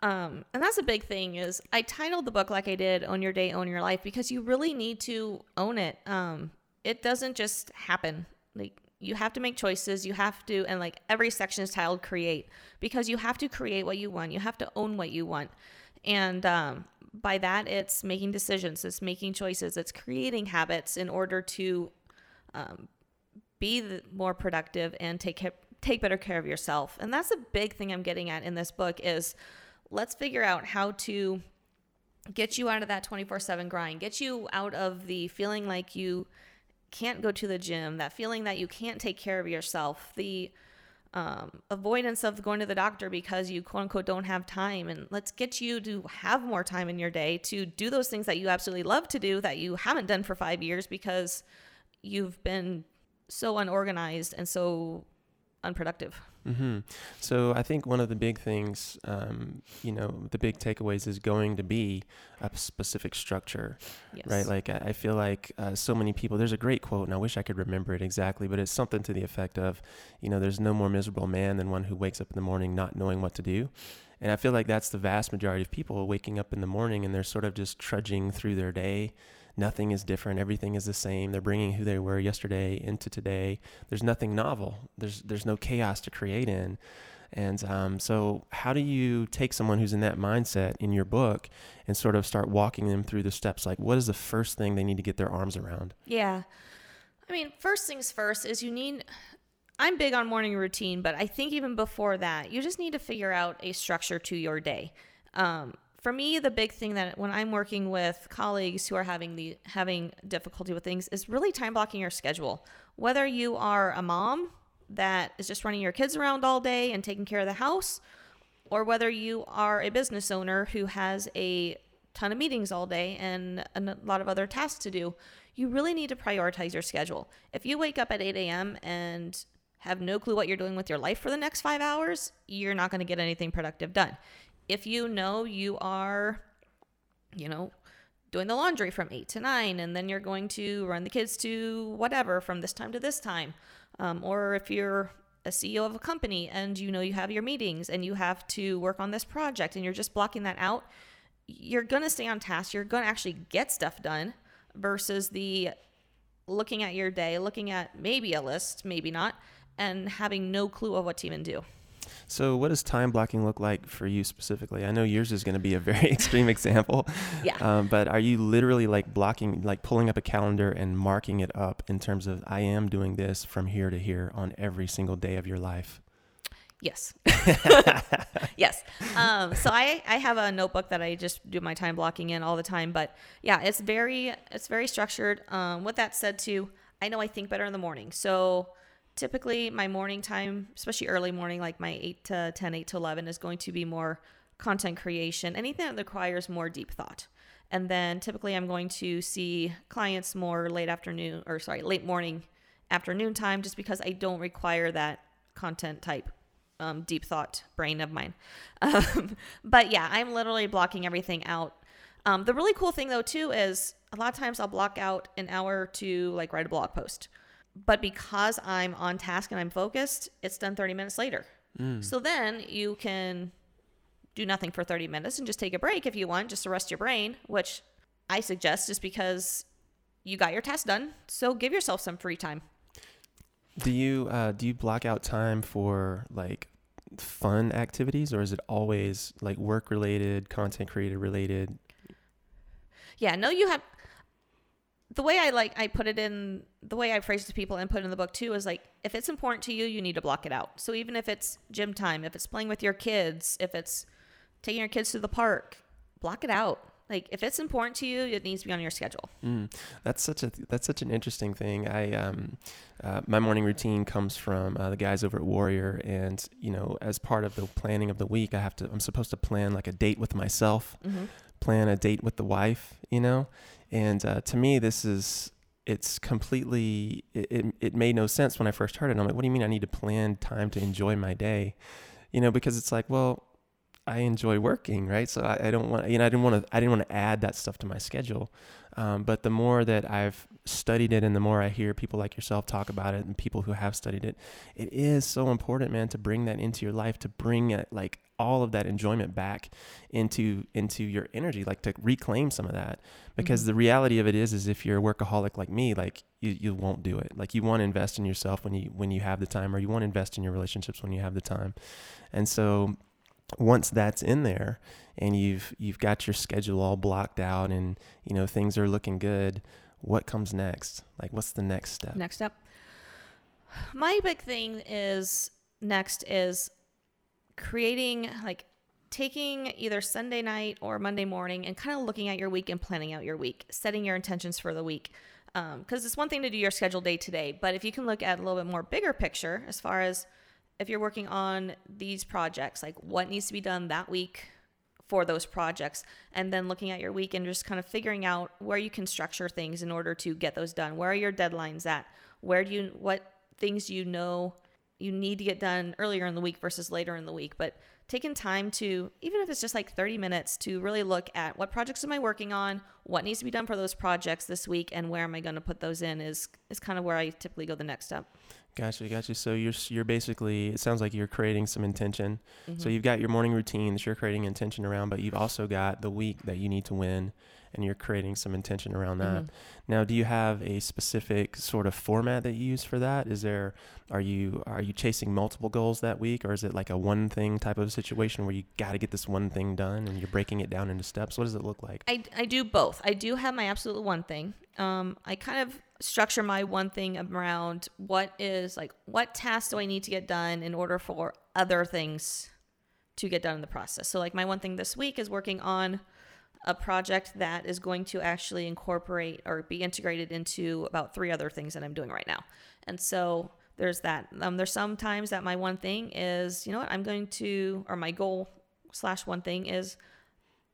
Speaker 2: Um, and that's a big thing is I titled the book like I did Own Your Day, Own Your Life because you really need to own it. Um, it doesn't just happen. Like you have to make choices you have to and like every section is titled create because you have to create what you want you have to own what you want. And um, by that it's making decisions it's making choices it's creating habits in order to um, be more productive and take take better care of yourself. And that's a big thing i'm getting at in this book is let's figure out how to get you out of that 24/7 grind get you out of the feeling like you can't go to the gym, that feeling that you can't take care of yourself, the um, avoidance of going to the doctor because you quote unquote don't have time. And let's get you to have more time in your day to do those things that you absolutely love to do that you haven't done for five years because you've been so unorganized and so unproductive.
Speaker 1: Mm-hmm. So I think one of the big things, um, you know, the big takeaways is going to be a specific structure, yes. right? Like I, I feel like uh, so many people. There's a great quote, and I wish I could remember it exactly, but it's something to the effect of, you know, there's no more miserable man than one who wakes up in the morning not knowing what to do. And I feel like that's the vast majority of people waking up in the morning and they're sort of just trudging through their day nothing is different everything is the same they're bringing who they were yesterday into today there's nothing novel there's there's no chaos to create in And um, so, how do you take someone who's in that mindset in your book and sort of start walking them through the steps? Like, what is the first thing they need to get their arms around?
Speaker 2: Yeah. I mean, first things first is you need. I'm big on morning routine, but I think even before that, you just need to figure out a structure to your day. Um, for me, the big thing that when I'm working with colleagues who are having the having difficulty with things is really time blocking your schedule. Whether you are a mom that is just running your kids around all day and taking care of the house, or whether you are a business owner who has a ton of meetings all day and a lot of other tasks to do, you really need to prioritize your schedule. If you wake up at 8 a.m. and have no clue what you're doing with your life for the next five hours, you're not going to get anything productive done. If you know you are, you know, doing the laundry from 8 to 9, and then you're going to run the kids to whatever from this time to this time, um, or if you're a CEO of a company and you know you have your meetings and you have to work on this project and you're just blocking that out, you're going to stay on task. You're going to actually get stuff done versus the looking at your day, looking at maybe a list, maybe not, and having no clue of what to even do.
Speaker 1: So, what does time blocking look like for you specifically? I know yours is going to be a very extreme example.
Speaker 2: Yeah.
Speaker 1: Um, but are you literally like blocking, like pulling up a calendar and marking it up in terms of I am doing this from here to here on every single day of your life?
Speaker 2: Yes. yes. Um, so I, I have a notebook that I just do my time blocking in all the time, but yeah, it's very, it's very structured. Um, with that said too, I know I think better in the morning. So typically my morning time, especially early morning, like my eight to 10, eight to 11 is going to be more content creation, anything that requires more deep thought. And then typically I'm going to see clients more late afternoon or sorry, late morning, afternoon time, just because I don't require that content type um, deep thought brain of mine. Um, but yeah, I'm literally blocking everything out. Um, the really cool thing though too is a lot of times I'll block out an hour to like write a blog post, but because I'm on task and I'm focused, it's done 30 minutes later. Mm. So then you can do nothing for 30 minutes and just take a break if you want, just to rest your brain, which I suggest just because you got your task done. So give yourself some free time.
Speaker 1: Do you uh, do you block out time for like fun activities or is it always like work related, content creator related?
Speaker 2: Yeah, no, you have the way I like I put it in the way I phrase it to people and put it in the book too is like if it's important to you, you need to block it out. So even if it's gym time, if it's playing with your kids, if it's taking your kids to the park, block it out. Like if it's important to you, it needs to be on your schedule.
Speaker 1: Mm, that's such a that's such an interesting thing. I um, uh, my morning routine comes from uh, the guys over at Warrior, and you know, as part of the planning of the week, I have to I'm supposed to plan like a date with myself, mm-hmm. plan a date with the wife, you know, and uh, to me, this is it's completely it, it, it made no sense when I first heard it. I'm like, what do you mean I need to plan time to enjoy my day? You know, because it's like, well, I enjoy working, right? So I, I don't want, you know, I didn't want to, I didn't want to add that stuff to my schedule. Um, but the more that I've studied it and the more I hear people like yourself talk about it and people who have studied it, it is so important, man, to bring that into your life, to bring it like all of that enjoyment back into into your energy, like to reclaim some of that. Because mm-hmm. the reality of it is, is if you're a workaholic like me, like you, you won't do it. Like you want to invest in yourself when you when you have the time, or you want to invest in your relationships when you have the time. And so once that's in there and you've you've got your schedule all blocked out and you know things are looking good what comes next? Like what's the next step?
Speaker 2: Next step. My big thing is next is creating like taking either Sunday night or Monday morning and kind of looking at your week and planning out your week, setting your intentions for the week. Because um, it's one thing to do your schedule day to day, but if you can look at a little bit more bigger picture as far as if you're working on these projects, like what needs to be done that week for those projects, and then looking at your week and just kind of figuring out where you can structure things in order to get those done. Where are your deadlines at? Where do you, what things you know you need to get done earlier in the week versus later in the week? But taking time to, even if it's just like 30 minutes, to really look at what projects am I working on, what needs to be done for those projects this week, and where am I going to put those in is, is kind of where I typically go the next step.
Speaker 1: Gotcha, gotcha. So you're you're basically it sounds like you're creating some intention. So
Speaker 2: Mhm.
Speaker 1: you've got your morning routine that you're creating intention around, but you've also got the week that you need to win, and you're creating some intention around that.
Speaker 2: Mhm.
Speaker 1: Now, do you have a specific sort of format that you use for that? Is there are you are you chasing multiple goals that week, or is it like a one thing type of situation where you got to get this one thing done and you're breaking it down into steps? What does it look like?
Speaker 2: I, I do both. I do have my absolute one thing. Um, I kind of structure my one thing around what is like what tasks do I need to get done in order for other things to get done in the process. So like my one thing this week is working on a project that is going to actually incorporate or be integrated into about three other things that I'm doing right now. And so there's that. Um, there's sometimes that my one thing is, you know what, I'm going to, or my goal slash one thing is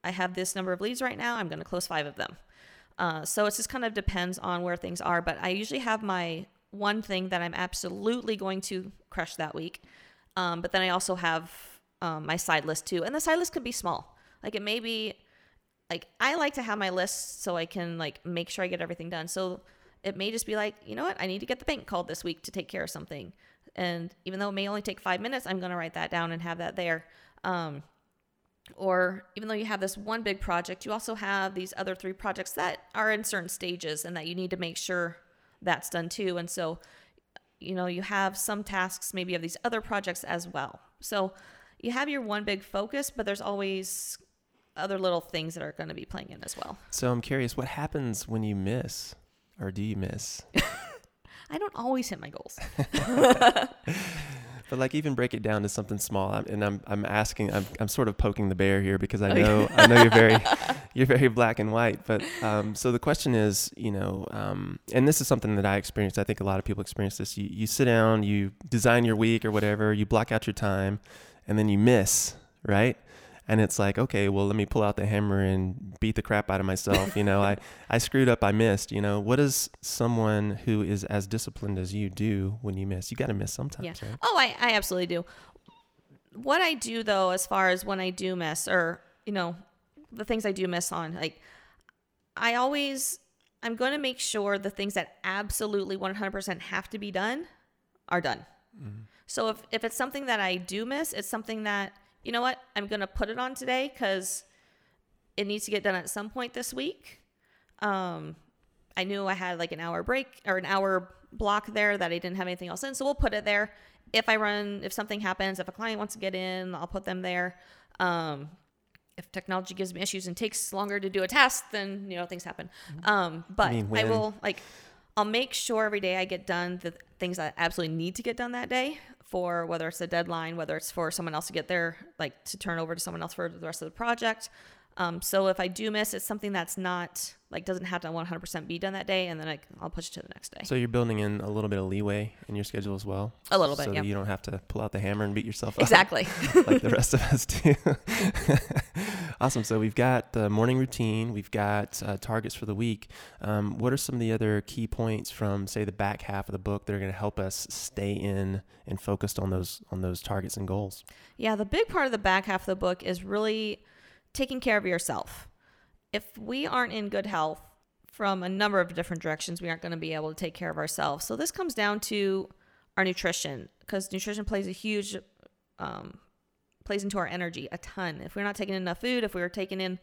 Speaker 2: I have this number of leads right now. I'm going to close five of them. Uh, so it just kind of depends on where things are. But I usually have my one thing that I'm absolutely going to crush that week. Um, but then I also have um, my side list too. And the side list can be small. Like it may be like I like to have my list so I can like make sure I get everything done. So it may just be like, you know what, I need to get the bank called this week to take care of something. And even though it may only take five minutes, I'm going to write that down and have that there. Um, or even though you have this one big project, you also have these other three projects that are in certain stages and that you need to make sure that's done too. And so, you know, you have some tasks maybe of these other projects as well. So you have your one big focus, but there's always other little things that are going to be playing in as well.
Speaker 1: So I'm curious, what happens when you miss, or do you miss?
Speaker 2: I don't always hit my goals.
Speaker 1: But like even break it down to something small. I'm, and I'm I'm asking. I'm I'm sort of poking the bear here because I know I know you're very you're very black and white. But um, so the question is, you know, um, and this is something that I experienced. I think a lot of people experience this. You you sit down, you design your week or whatever, you block out your time, and then you miss, right? And it's like, okay, well, let me pull out the hammer and beat the crap out of myself. You know, I, I screwed up, I missed. You know, what does someone who is as disciplined as you do when you miss? You got to miss sometimes,
Speaker 2: Yeah.
Speaker 1: right?
Speaker 2: Oh, I, I absolutely do. What I do though, as far as when I do miss, or you know, the things I do miss on, like I always, I'm going to make sure the things that absolutely 100% have to be done are done. Mm-hmm. So if if it's something that I do miss, it's something that you know what I'm going to put it on today because it needs to get done at some point this week. Um, I knew I had like an hour break or an hour block there that I didn't have anything else in, so we'll put it there. If I run, if something happens, if a client wants to get in, I'll put them there. Um, if technology gives me issues and takes longer to do a task, then you know things happen. Um, but
Speaker 1: mean,
Speaker 2: I will like I'll make sure every day I get done the things that I absolutely need to get done that day for whether it's a deadline, whether it's for someone else to get there, like to turn over to someone else for the rest of the project. Um, so if I do miss, it's something that's not like doesn't have to 100% be done that day, and then I, I'll push it to the next day.
Speaker 1: So you're building in a little bit of leeway in your schedule as well.
Speaker 2: A little bit,
Speaker 1: so
Speaker 2: yeah.
Speaker 1: you don't have to pull out the hammer and beat yourself up
Speaker 2: exactly.
Speaker 1: like the rest of us do. awesome. So we've got the morning routine. We've got uh, targets for the week. Um, what are some of the other key points from, say, the back half of the book that are going to help us stay in and focused on those on those targets and goals?
Speaker 2: Yeah, the big part of the back half of the book is really taking care of yourself. If we aren't in good health from a number of different directions, we aren't going to be able to take care of ourselves. So this comes down to our nutrition because nutrition plays a huge um, plays into our energy a ton. If we're not taking enough food, if we're taking in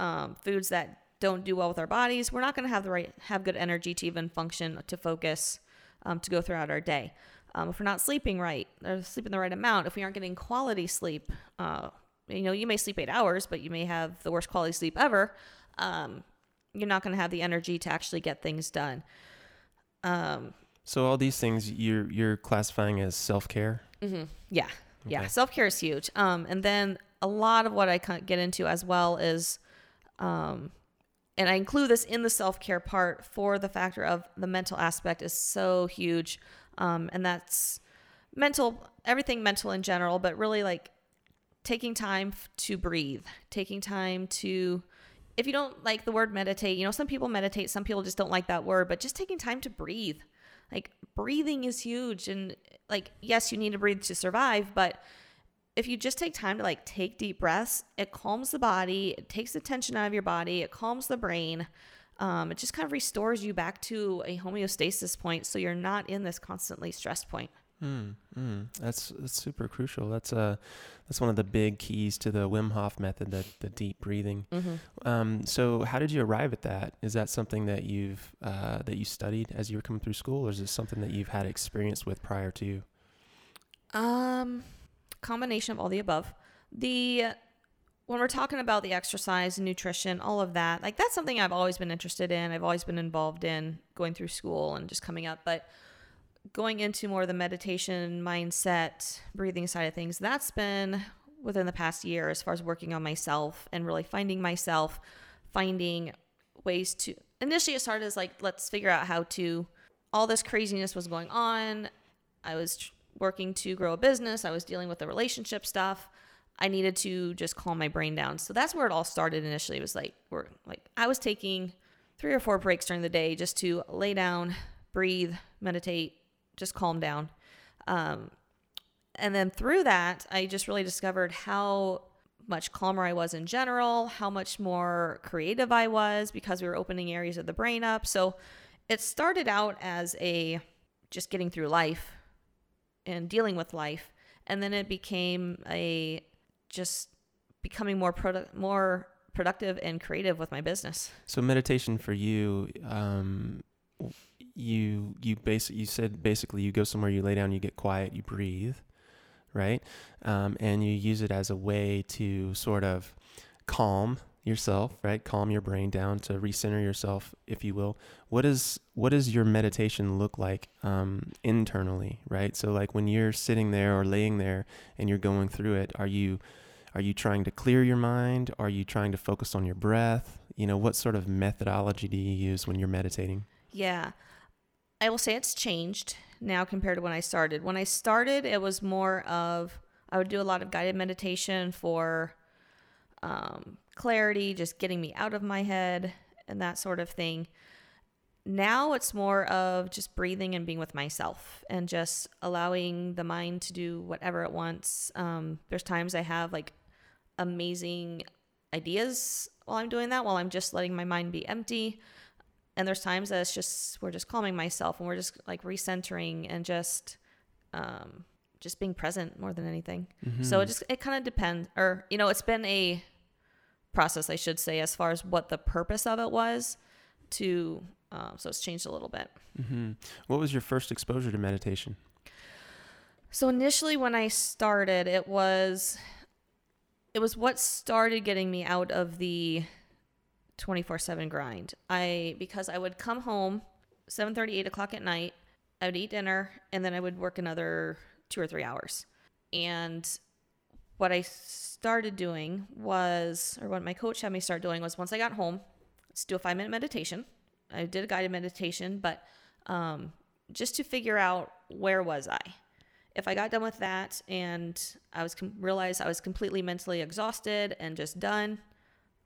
Speaker 2: um, foods that don't do well with our bodies, we're not going to have the right have good energy to even function, to focus, um, to go throughout our day. Um, if we're not sleeping right, or sleeping the right amount, if we aren't getting quality sleep, uh, you know, you may sleep eight hours, but you may have the worst quality sleep ever. Um, you're not going to have the energy to actually get things done. Um,
Speaker 1: So all these things you're you're classifying as self care.
Speaker 2: hmm Yeah. Yeah. Self care is huge. Um, and then a lot of what I get into as well is, um, and I include this in the self care part for the factor of the mental aspect is so huge. Um, and that's mental, everything mental in general, but really like taking time to breathe, taking time to, if you don't like the word meditate, you know, some people meditate, some people just don't like that word, but just taking time to breathe. Like breathing is huge. And like, yes, you need to breathe to survive, but if you just take time to like take deep breaths, it calms the body, it takes the tension out of your body, it calms the brain. Um, it just kind of restores you back to a homeostasis point, so you're not in this constantly stressed point.
Speaker 1: Mm, mm. That's that's super crucial. That's uh that's one of the big keys to the Wim Hof method, the the deep breathing.
Speaker 2: Mm-hmm.
Speaker 1: Um, so how did you arrive at that? Is that something that you've uh, that you studied as you were coming through school, or is it something that you've had experience with prior to?
Speaker 2: Um, combination of all the above. The when we're talking about the exercise nutrition, all of that, like that's something I've always been interested in. I've always been involved in going through school and just coming up, but going into more of the meditation mindset, breathing side of things, that's been within the past year as far as working on myself and really finding myself, finding ways to initially it started as like let's figure out how to all this craziness was going on. I was working to grow a business, I was dealing with the relationship stuff. I needed to just calm my brain down. So that's where it all started initially. It was like we're like I was taking three or four breaks during the day just to lay down, breathe, meditate, just calm down. Um, and then through that, I just really discovered how much calmer I was in general, how much more creative I was because we were opening areas of the brain up. So it started out as a just getting through life and dealing with life, and then it became a just becoming more product more productive and creative with my business.
Speaker 1: So meditation for you, um, you you base you said basically you go somewhere, you lay down, you get quiet, you breathe, right? Um, and you use it as a way to sort of calm yourself, right? Calm your brain down to recenter yourself, if you will. What is what does your meditation look like um, internally, right? So like when you're sitting there or laying there and you're going through it, are you are you trying to clear your mind? Are you trying to focus on your breath? You know, what sort of methodology do you use when you're meditating?
Speaker 2: Yeah. I will say it's changed now compared to when I started. When I started, it was more of I would do a lot of guided meditation for um, clarity, just getting me out of my head and that sort of thing. Now it's more of just breathing and being with myself and just allowing the mind to do whatever it wants. Um, there's times I have like amazing ideas while I'm doing that, while I'm just letting my mind be empty and there's times that it's just we're just calming myself and we're just like recentering and just um just being present more than anything
Speaker 1: Mm-hmm.
Speaker 2: so it just it kind of depends or you know it's been a process i should say as far as what the purpose of it was to um, so it's changed a little bit
Speaker 1: mm-hmm. What was your first exposure to meditation?
Speaker 2: So initially when I started, it was it was what started getting me out of the 24/7 grind. I because I would come home 7:30 8 o'clock at night, I would eat dinner and then I would work another 2 or 3 hours. And what I started doing was or what my coach had me start doing was once I got home, let's do a 5-minute meditation. I did a guided meditation, but um just to figure out where was I? if I got done with that and I was com- realized I was completely mentally exhausted and just done,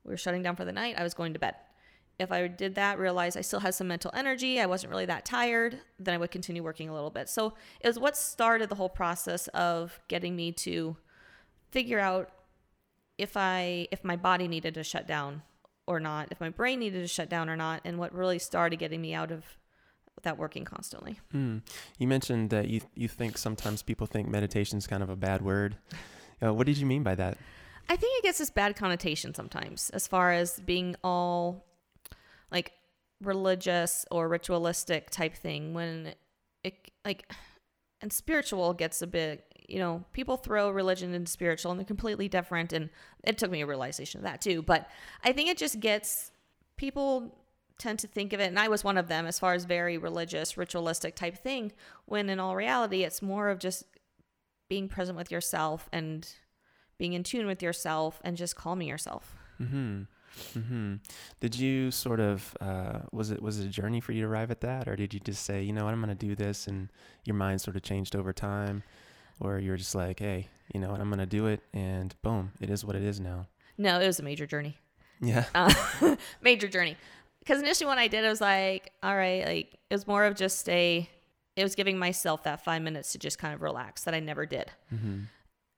Speaker 2: we were shutting down for the night, I was going to bed. If I did that, realized I still had some mental energy, I wasn't really that tired, then I would continue working a little bit. So it was what started the whole process of getting me to figure out if I if my body needed to shut down or not, if my brain needed to shut down or not, and what really started getting me out of that working constantly.
Speaker 1: Hmm. You mentioned that you you think sometimes people think meditation is kind of a bad word. Uh, what did you mean by that?
Speaker 2: I think it gets this bad connotation sometimes as far as being all like religious or ritualistic type thing when it like and spiritual gets a bit you know people throw religion and spiritual and they're completely different and it took me a realization of that too but i think it just gets people tend to think of it and i was one of them as far as very religious ritualistic type thing when in all reality it's more of just being present with yourself and being in tune with yourself and just calming yourself.
Speaker 1: Hmm. Hmm. Did you sort of uh, was it was it a journey for you to arrive at that, or did you just say, you know what, I'm going to do this, and your mind sort of changed over time, or you're just like, hey, you know what, I'm going to do it, and boom, it is what it is now.
Speaker 2: No, it was a major journey.
Speaker 1: Yeah.
Speaker 2: Uh, major journey. Because initially when I did, I was like, all right, like it was more of just a, it was giving myself that five minutes to just kind of relax that I never did.
Speaker 1: hmm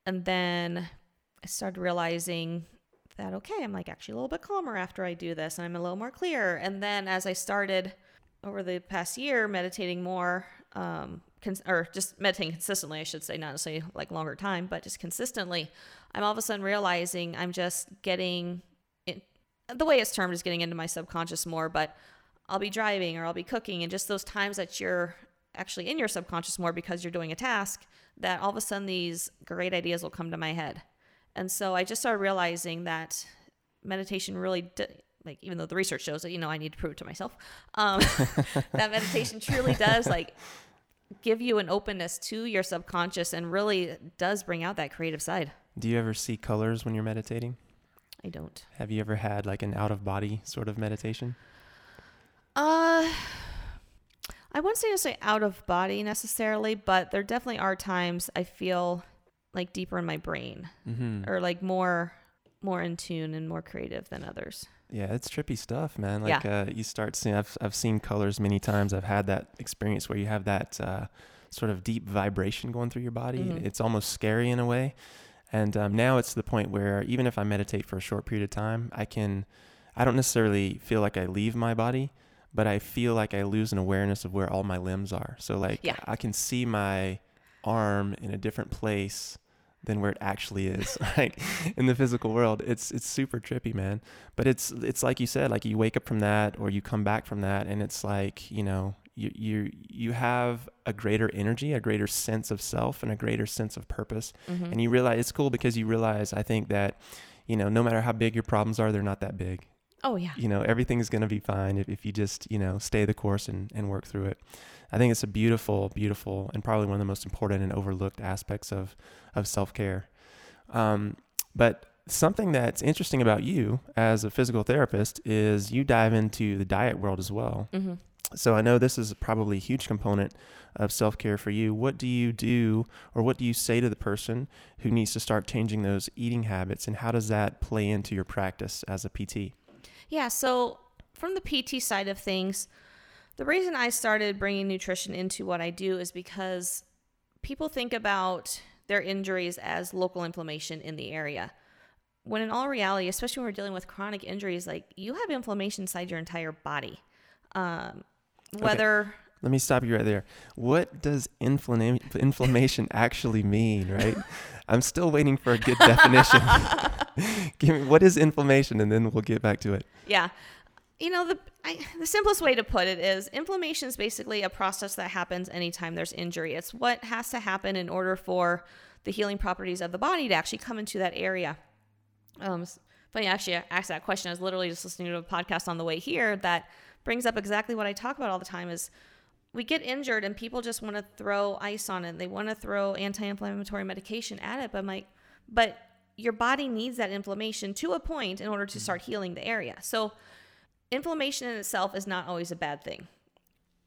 Speaker 2: And then I started realizing that okay, I'm like actually a little bit calmer after I do this and I'm a little more clear. And then as I started over the past year meditating more, um, cons- or just meditating consistently, I should say, not necessarily like longer time, but just consistently, I'm all of a sudden realizing I'm just getting in, the way it's termed is getting into my subconscious more, but I'll be driving or I'll be cooking and just those times that you're actually in your subconscious more because you're doing a task that all of a sudden these great ideas will come to my head and so I just started realizing that meditation really, d- like, even though the research shows that, you know, I need to prove it to myself, um, that meditation truly does, like, give you an openness to your subconscious and really does bring out that creative side.
Speaker 1: Do you ever see colors when you're meditating?
Speaker 2: I don't.
Speaker 1: Have you ever had like an out of body sort of meditation?
Speaker 2: Uh, I wouldn't say to say out of body necessarily, but there definitely are times I feel like deeper in my brain
Speaker 1: Mm-hmm.
Speaker 2: or like more more in tune and more creative than others.
Speaker 1: Yeah, it's trippy stuff, man. Like uh, you start seeing. I've I've seen colors many times. I've had that experience where you have that uh, sort of deep vibration going through your body.
Speaker 2: Mhm.
Speaker 1: It's almost scary in a way. And um, now it's to the point where even if I meditate for a short period of time, I can. I don't necessarily feel like I leave my body, but I feel like I lose an awareness of where all my limbs are. So like
Speaker 2: Yeah.
Speaker 1: I can see my arm in a different place than where it actually is, right? In the physical world. It's it's super trippy, man. But it's it's like you said, like you wake up from that or you come back from that and it's like, you know, you you you have a greater energy, a greater sense of self and a greater sense of purpose.
Speaker 2: Mm-hmm.
Speaker 1: And you realize it's cool because you realize I think that you know, no matter how big your problems are, they're not that big.
Speaker 2: oh yeah.
Speaker 1: You know, everything's going to be fine if, if you just, you know, stay the course and, and work through it. I think it's a beautiful, beautiful, and probably one of the most important and overlooked aspects of, of self care. Um, but something that's interesting about you as a physical therapist is you dive into the diet world as well.
Speaker 2: Mm-hmm.
Speaker 1: So I know this is probably a huge component of self care for you. What do you do, or what do you say to the person who needs to start changing those eating habits, and how does that play into your practice as a PT?
Speaker 2: Yeah, so from the PT side of things, the reason I started bringing nutrition into what I do is because people think about their injuries as local inflammation in the area. When in all reality, especially when we're dealing with chronic injuries, like you have inflammation inside your entire body. Um, whether
Speaker 1: Let me stop you right there. What does inflama- inflammation actually mean, right? I'm still waiting for a good definition. Give me what is inflammation, and then we'll get back to it.
Speaker 2: Yeah. You know, the I, the simplest way to put it is inflammation is basically a process that happens anytime there's injury. It's what has to happen in order for the healing properties of the body to actually come into that area. Um, funny, actually, I asked that question. I was literally just listening to a podcast on the way here that brings up exactly what I talk about all the time is we get injured and people just want to throw ice on it. They want to throw anti-inflammatory medication at it, but I'm like, but your body needs that inflammation to a point in order to start healing the area. So inflammation in itself is not always a bad thing,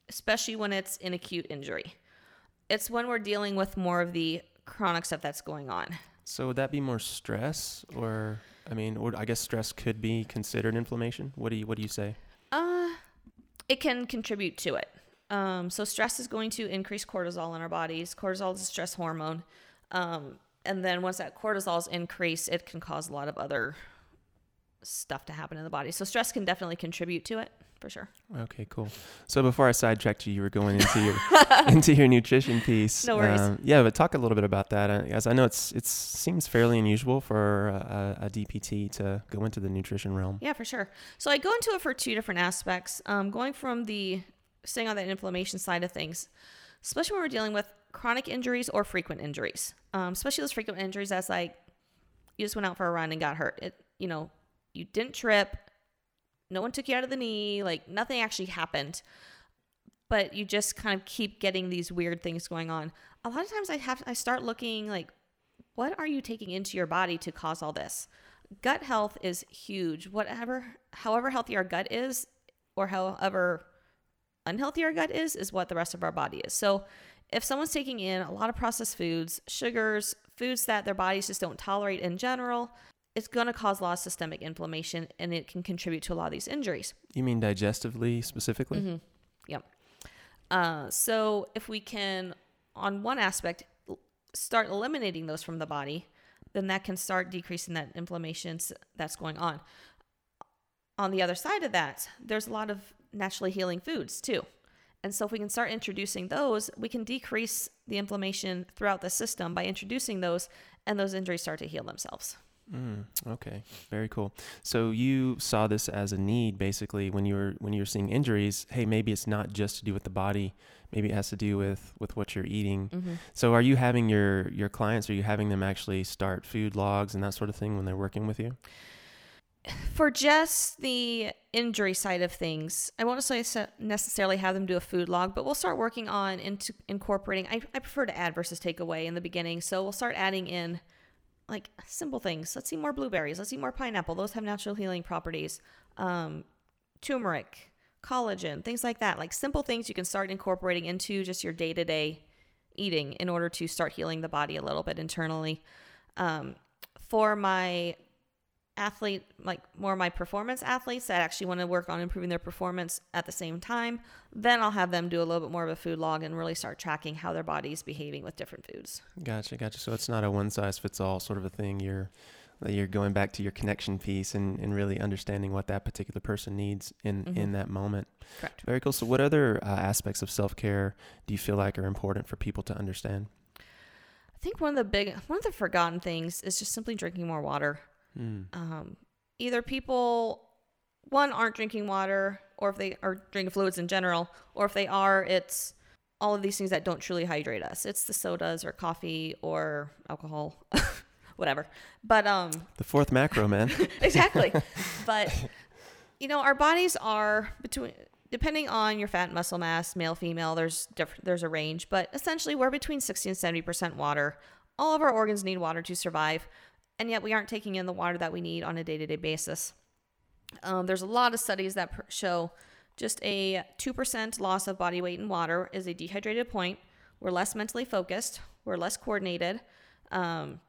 Speaker 2: especially when it's an acute injury. It's when we're dealing with more of the chronic stuff that's going on.
Speaker 1: So would that be more stress, or I mean, or I guess stress could be considered inflammation. What do you What do you say?
Speaker 2: Uh, it can contribute to it. Um, so stress is going to increase cortisol in our bodies. Cortisol is a stress hormone. Um, and then once that cortisol is increased, it can cause a lot of other stuff to happen in the body. So stress can definitely contribute to it for sure.
Speaker 1: Okay, cool. So before I sidetracked you, you were going into your into your nutrition piece.
Speaker 2: No worries.
Speaker 1: Um, yeah, but talk a little bit about that, as I know it's it seems fairly unusual for a, a DPT to go into the nutrition realm.
Speaker 2: Yeah, for sure. So I go into it for two different aspects. Um, going from the staying on that inflammation side of things, especially when we're dealing with chronic injuries or frequent injuries, um, especially those frequent injuries that's like you just went out for a run and got hurt. It, you know, you didn't trip, no one took you out of the knee, like nothing actually happened, but you just kind of keep getting these weird things going on. A lot of times I have I start looking like, what are you taking into your body to cause all this? gut health is huge. Whatever, however healthy our gut is, or however unhealthy our gut is, is what the rest of our body is. So, if someone's taking in a lot of processed foods, sugars, foods that their bodies just don't tolerate in general, it's going to cause a lot of systemic inflammation and it can contribute to a lot of these injuries.
Speaker 1: You mean digestively specifically?
Speaker 2: Mm-hmm. Yep. Uh, so if we can, on one aspect, start eliminating those from the body, then that can start decreasing that inflammation that's going on. On the other side of that, there's a lot of naturally healing foods too. And so, if we can start introducing those, we can decrease the inflammation throughout the system by introducing those, and those injuries start to heal themselves.
Speaker 1: Mm, okay, very cool. So you saw this as a need, basically, when you were when you were seeing injuries. Hey, maybe it's not just to do with the body. Maybe it has to do with with what you're eating. Mm-hmm. So, are you having your your clients? Are you having them actually start food logs and that sort of thing when they're working with you?
Speaker 2: for just the injury side of things, I won't necessarily necessarily have them do a food log, but we'll start working on into incorporating. I, I prefer to add versus take away in the beginning, so we'll start adding in like simple things. Let's see more blueberries. Let's see more pineapple. Those have natural healing properties. Um, turmeric, collagen, things like that. Like simple things you can start incorporating into just your day to day eating in order to start healing the body a little bit internally. Um, for my athlete, like more of my performance athletes that actually want to work on improving their performance at the same time, then I'll have them do a little bit more of a food log and really start tracking how their body's behaving with different foods.
Speaker 1: Gotcha, gotcha. So it's not a one size fits all sort of a thing. You're you're going back to your connection piece and, and really understanding what that particular person needs in, mm-hmm. in that moment.
Speaker 2: Correct.
Speaker 1: Very cool. So, what other uh, aspects of self care do you feel like are important for people to understand?
Speaker 2: I think one of the big, one of the forgotten things is just simply drinking more water. Mm. Um, either people, one, aren't drinking water, or if they are drinking fluids in general, or if they are, it's all of these things that don't truly hydrate us. It's the sodas or coffee or alcohol, whatever. But um,
Speaker 1: the fourth macro, man.
Speaker 2: exactly. but you know, our bodies are between depending on your fat muscle mass, male, female, there's different there's a range, but essentially we're between 60 and 70% water. All of our organs need water to survive and yet we aren't taking in the water that we need on a day to day basis. Um, there's a lot of studies that pr- show just a 2% loss of body weight in water is a dehydrated point. We're less mentally focused, we're less coordinated. Um,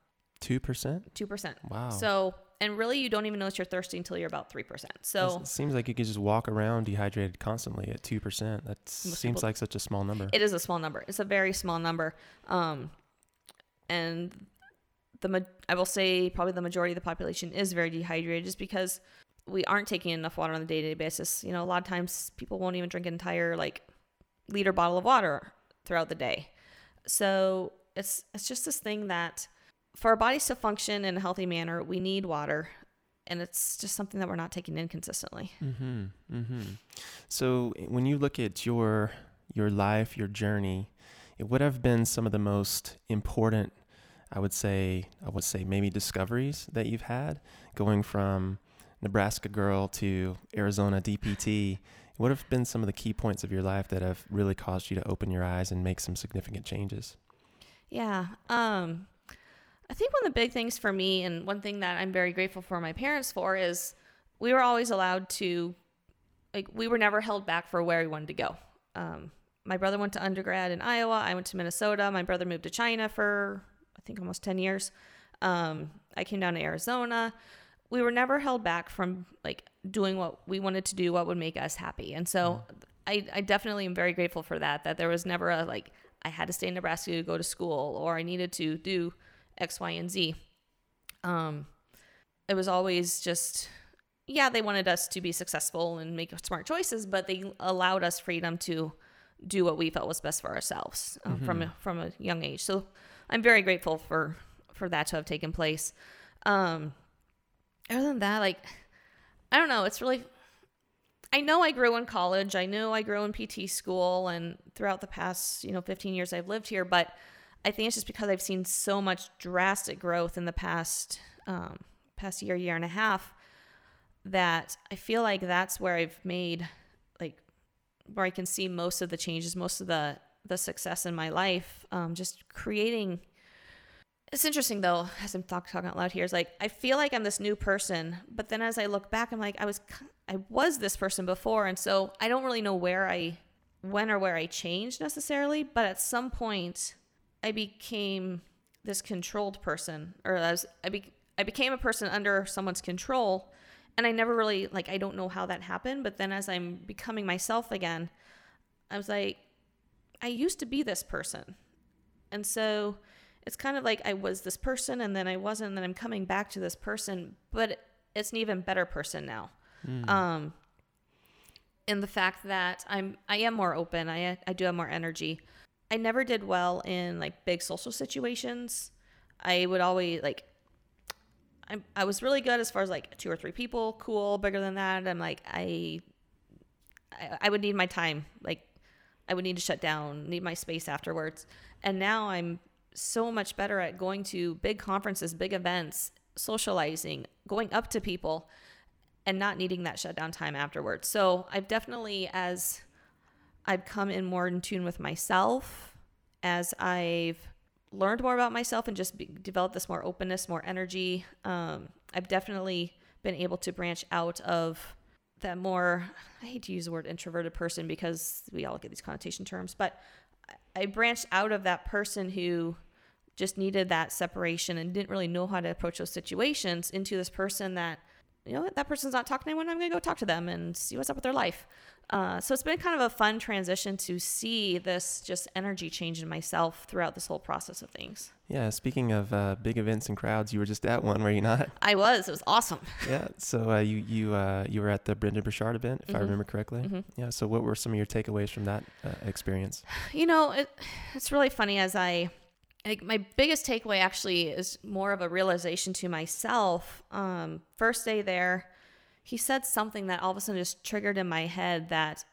Speaker 1: 2%?
Speaker 2: 2%.
Speaker 1: Wow.
Speaker 2: So, and really, you don't even notice you're thirsty until you're about 3%. So,
Speaker 1: it seems like you could just walk around dehydrated constantly at 2%. That seems people, like such a small number.
Speaker 2: It is a small number. It's a very small number. Um, and the I will say probably the majority of the population is very dehydrated just because we aren't taking enough water on a day-to-day basis. You know, a lot of times people won't even drink an entire like liter bottle of water throughout the day. So, it's it's just this thing that for our bodies to function in a healthy manner, we need water and it's just something that we're not taking in consistently.
Speaker 1: Mm-hmm. Mm-hmm. So when you look at your your life, your journey, it would have been some of the most important I would say I would say maybe discoveries that you've had going from Nebraska girl to Arizona DPT. What have been some of the key points of your life that have really caused you to open your eyes and make some significant changes?
Speaker 2: Yeah. Um, I think one of the big things for me, and one thing that I'm very grateful for my parents for, is we were always allowed to, like, we were never held back for where we wanted to go. Um, my brother went to undergrad in Iowa. I went to Minnesota. My brother moved to China for I think almost 10 years. Um, I came down to Arizona. We were never held back from like doing what we wanted to do, what would make us happy. And so mm. I, I definitely am very grateful for that, that there was never a like, I had to stay in Nebraska to go to school or I needed to do X, Y, and Z. Um, it was always just, yeah, they wanted us to be successful and make smart choices, but they allowed us freedom to do what we felt was best for ourselves uh, mm-hmm. from a, from a young age. So I'm very grateful for for that to have taken place. Um, other than that, like I don't know, it's really. I know I grew in college. I know I grew in PT school, and throughout the past, you know, 15 years I've lived here. But I think it's just because I've seen so much drastic growth in the past um, past year, year and a half, that I feel like that's where I've made like where I can see most of the changes, most of the the success in my life. Um, just creating. It's interesting though, as I'm talk, talking out loud here, is like I feel like I'm this new person, but then as I look back, I'm like I was I was this person before, and so I don't really know where I, when or where I changed necessarily, but at some point, I became this controlled person, or I was I be, I became a person under someone's control, and I never really like I don't know how that happened, but then as I'm becoming myself again, I was like I used to be this person. And so it's kind of like I was this person and then I wasn't, and then I'm coming back to this person, but it's an even better person now. Um, in the fact that I'm I am more open. I I do have more energy. I never did well in like big social situations. I would always like I I was really good as far as like two or three people, cool, bigger than that. I'm like I I, I would need my time. Like I would need to shut down, need my space afterwards. And now I'm so much better at going to big conferences, big events, socializing, going up to people and not needing that shutdown time afterwards. So I've definitely, as I've come in more in tune with myself, as I've learned more about myself and just be, developed this more openness, more energy, um, I've definitely been able to branch out of that more, I hate to use the word introverted person because we all get these connotation terms, but I branched out of that person who just needed that separation and didn't really know how to approach those situations into this person that you know that person's not talking to anyone. I'm to go talk to them and see what's up with their life. Uh, so it's been kind of a fun transition to see this just energy change in myself throughout this whole process of things.
Speaker 1: Yeah. Speaking of uh, big events and crowds, you were just at one, were you not?
Speaker 2: I was. It was awesome.
Speaker 1: yeah. So uh, you you uh, you were at the Brendon Burchard event, if I
Speaker 2: Mhm.
Speaker 1: remember correctly.
Speaker 2: Mhm.
Speaker 1: Yeah. So what were some of your takeaways from that uh, experience?
Speaker 2: You know, it, it's really funny as I, like, my biggest takeaway actually is more of a realization to myself. Um, first day there, he said something that all of a sudden just triggered in my head that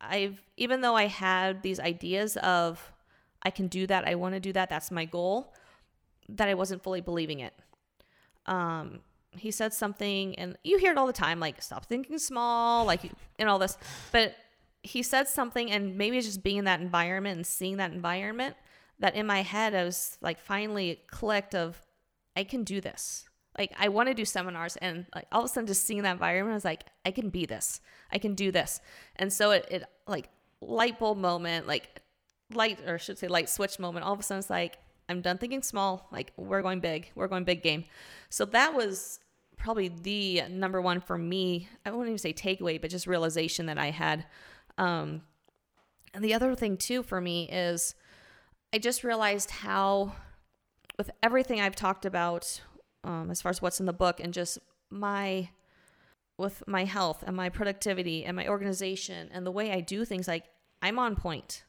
Speaker 2: I've, even though I had these ideas of I can do that, I want to do that, that's my goal, that I wasn't fully believing it. Um, he said something, and you hear it all the time, like stop thinking small, like and all this. But he said something, and maybe it's just being in that environment and seeing that environment that in my head I was like finally clicked of I can do this. Like I want to do seminars, and like all of a sudden just seeing that environment, I was like, I can be this. I can do this. And so it, it like light bulb moment, like light or I should say light switch moment. All of a sudden it's like I'm done thinking small. Like we're going big. We're going big game. So that was probably the number one for me. I wouldn't even say takeaway, but just realization that I had. Um, and the other thing too for me is I just realized how, with everything I've talked about, um, as far as what's in the book, and just my, with my health and my productivity and my organization and the way I do things, like I'm on point.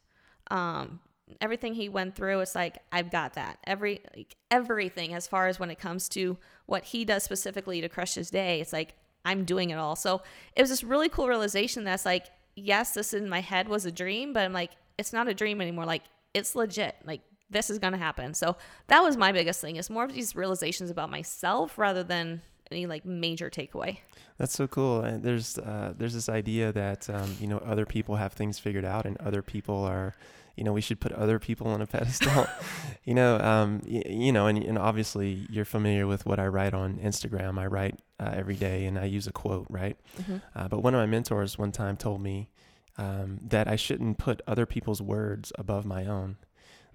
Speaker 2: Um, everything he went through, it's like I've got that. Every like, everything as far as when it comes to what he does specifically to crush his day, it's like I'm doing it all. So it was this really cool realization that's like, yes, this in my head was a dream, but I'm like, it's not a dream anymore. Like it's legit. Like this is gonna happen. So that was my biggest thing. Is more of these realizations about myself rather than any like major takeaway.
Speaker 1: That's so cool. And there's uh, there's this idea that um, you know other people have things figured out, and other people are, you know, we should put other people on a pedestal. you know, um, y- you know, and, and obviously you're familiar with what I write on Instagram. I write uh, every day, and I use a quote, right? Uh, but one of my mentors one time told me um, that I shouldn't put other people's words above my own.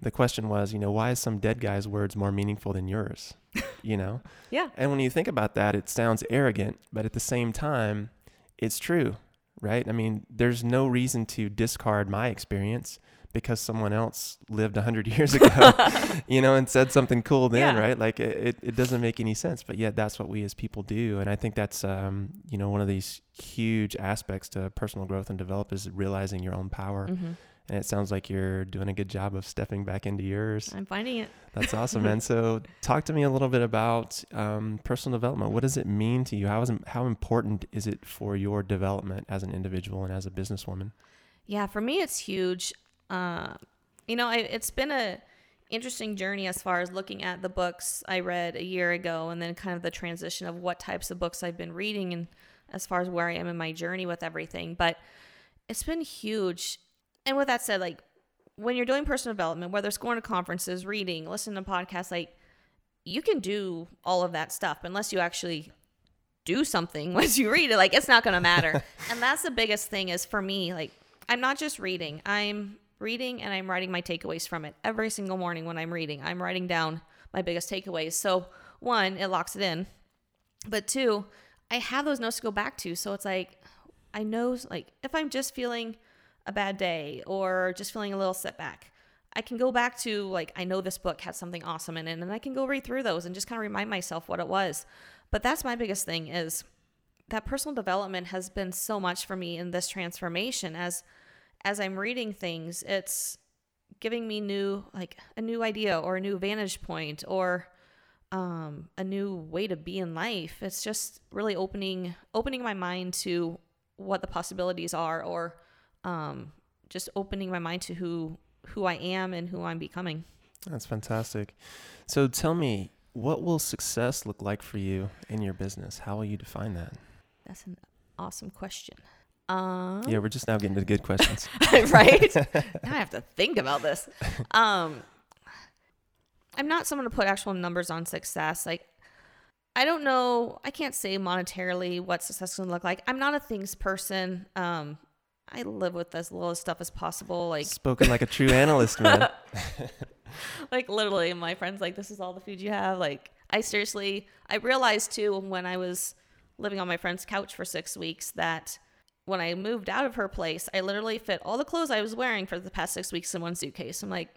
Speaker 1: The question was, you know, why is some dead guy's words more meaningful than yours? you know.
Speaker 2: Yeah.
Speaker 1: And when you think about that, it sounds arrogant, but at the same time, it's true, right? I mean, there's no reason to discard my experience because someone else lived 100 years ago, you know, and said something cool then,
Speaker 2: Yeah.
Speaker 1: right? Like it, it, doesn't make any sense, but yet that's what we as people do. And I think that's, um, you know, one of these huge aspects to personal growth and develop is realizing your own power.
Speaker 2: Mm-hmm.
Speaker 1: And it sounds like you're doing a good job of stepping back into yours.
Speaker 2: I'm finding it.
Speaker 1: That's awesome, man. So, talk to me a little bit about um, personal development. What does it mean to you? How is how important is it for your development as an individual and as a businesswoman?
Speaker 2: Yeah, for me, it's huge. Uh, you know, I, it's been a interesting journey as far as looking at the books I read a year ago, and then kind of the transition of what types of books I've been reading, and as far as where I am in my journey with everything. But it's been huge. And with that said, like when you're doing personal development, whether it's going to conferences, reading, listening to podcasts, like you can do all of that stuff unless you actually do something once you read it. Like it's not going to matter. And that's the biggest thing is for me like i'm not just reading. I'm reading and i'm writing my takeaways from it every single morning when i'm reading. I'm writing down my biggest takeaways. So one it locks it in. But two i have those notes to go back to. So it's like i know like if i'm just feeling a bad day or just feeling a little setback I can go back to like I know this book had something awesome in it and I can go read through those and just kind of remind myself what it was. But that's my biggest thing is that personal development has been so much for me in this transformation as as I'm reading things, it's giving me new like a new idea or a new vantage point or um, a new way to be in life. It's just really opening opening my mind to what the possibilities are, or um, just opening my mind to who who I am and who I'm becoming.
Speaker 1: That's fantastic. So tell me, what will success look like for you in your business? How will you define that?
Speaker 2: That's an awesome question. Um,
Speaker 1: yeah, we're just now getting to good questions.
Speaker 2: right? now I have to think about this. Um, I'm not someone to put actual numbers on success. Like, I don't know. I can't say monetarily what success is going to look like. I'm not a things person. Um, I live with as little stuff as possible. Like
Speaker 1: spoken like a true analyst, man.
Speaker 2: like literally, my friends like, "This is all the food you have." Like, I seriously, I realized too when I was living on my friend's couch for six weeks that when I moved out of her place, I literally fit all the clothes I was wearing for the past six weeks in one suitcase. I'm like,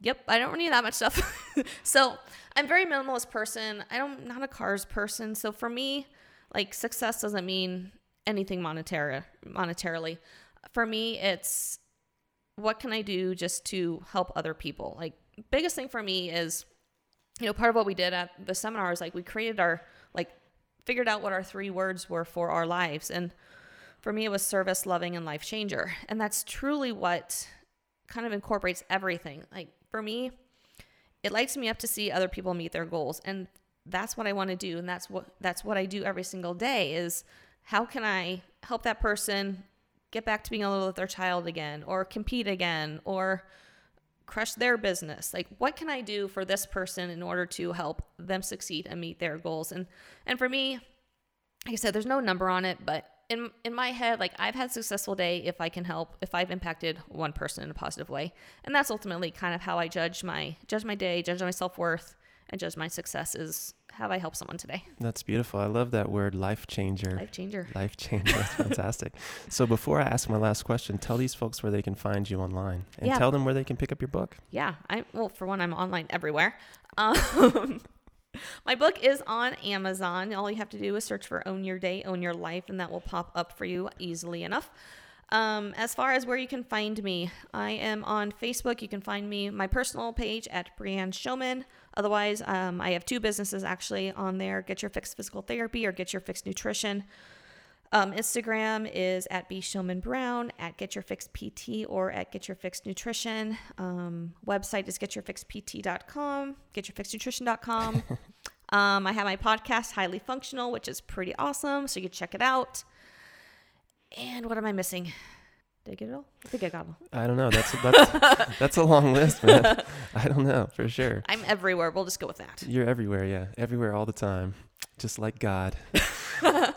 Speaker 2: yep, I don't need that much stuff. so I'm very minimalist person. I don't not a cars person. So for me, like success doesn't mean anything monetary monetarily. For me, it's what can I do just to help other people? Like biggest thing for me is, you know, part of what we did at the seminar is like we created our like figured out what our three words were for our lives and for me, it was service, loving, and life changer. And that's truly what kind of incorporates everything. Like for me, it lights me up to see other people meet their goals. And that's what I want to do. And that's what that's what I do every single day is how can I help that person get back to being able with their child again or compete again or crush their business? Like what can i do for this person in order to help them succeed and meet their goals? And and for me like i said there's no number on it but in in my head like I've had a successful day if I can help if I've impacted one person in a positive way. And that's ultimately kind of how I judge my judge my day, judge my self-worth and judge my success is have I helped someone today?
Speaker 1: That's beautiful. I love that word life changer.
Speaker 2: Life changer.
Speaker 1: Life changer. That's fantastic. so before I ask my last question, tell these folks where they can find you online and yeah. tell them where they can pick up your book.
Speaker 2: Yeah. I well for one I'm online everywhere. Um, my book is on Amazon. All you have to do is search for Own Your Day, Own Your Life, and that will pop up for you easily enough. Um, as far as where you can find me, I am on Facebook. You can find me my personal page at Brianne Showman. Otherwise, um, I have two businesses actually on there: Get Your Fix Physical Therapy or Get Your Fix Nutrition. Um, Instagram is at B Showman Brown, at Get Your Fix PT, or at Get Your Fix Nutrition. Um, website is getyourfixpt.com, getyourfixnutrition.com. um, I have my podcast, Highly Functional, which is pretty awesome, so you can check it out. And what am I missing? Did I get it all? I think I got them.
Speaker 1: I don't know. That's that's that's a long list, man. I don't know for sure.
Speaker 2: I'm everywhere. We'll just go with that.
Speaker 1: You're everywhere, yeah, everywhere all the time, just like God.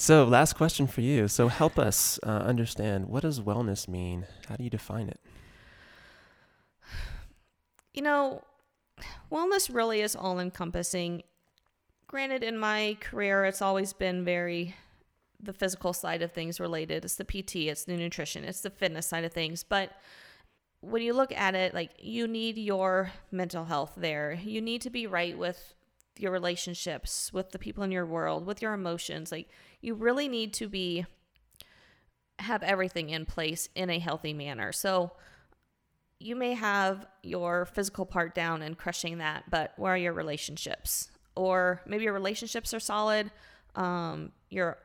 Speaker 1: So, last question for you. So, help us uh, understand what does wellness mean? How do you define it?
Speaker 2: You know, wellness really is all encompassing. Granted, in my career, it's always been very the physical side of things related. It's the PT, it's the nutrition, it's the fitness side of things. But when you look at it, like you need your mental health there. You need to be right with your relationships, with the people in your world, with your emotions. Like you really need to be have everything in place in a healthy manner. So you may have your physical part down and crushing that, but where are your relationships? Or maybe your relationships are solid. Um, you're,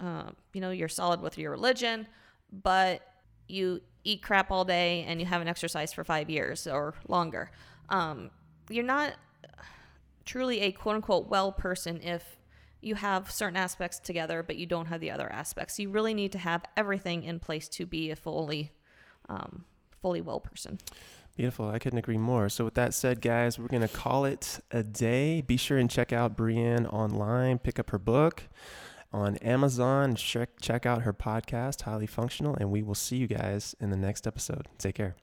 Speaker 2: uh, you know, you're solid with your religion, but you eat crap all day and you haven't exercised for five years or longer. Um, you're not truly a quote unquote well person if you have certain aspects together, but you don't have the other aspects. You really need to have everything in place to be a fully, um, fully well person.
Speaker 1: Beautiful. I couldn't agree more. So, with that said, guys, we're going to call it a day. Be sure and check out Brianne online, pick up her book on Amazon, check, check out her podcast, Highly Functional, and we will see you guys in the next episode. Take care.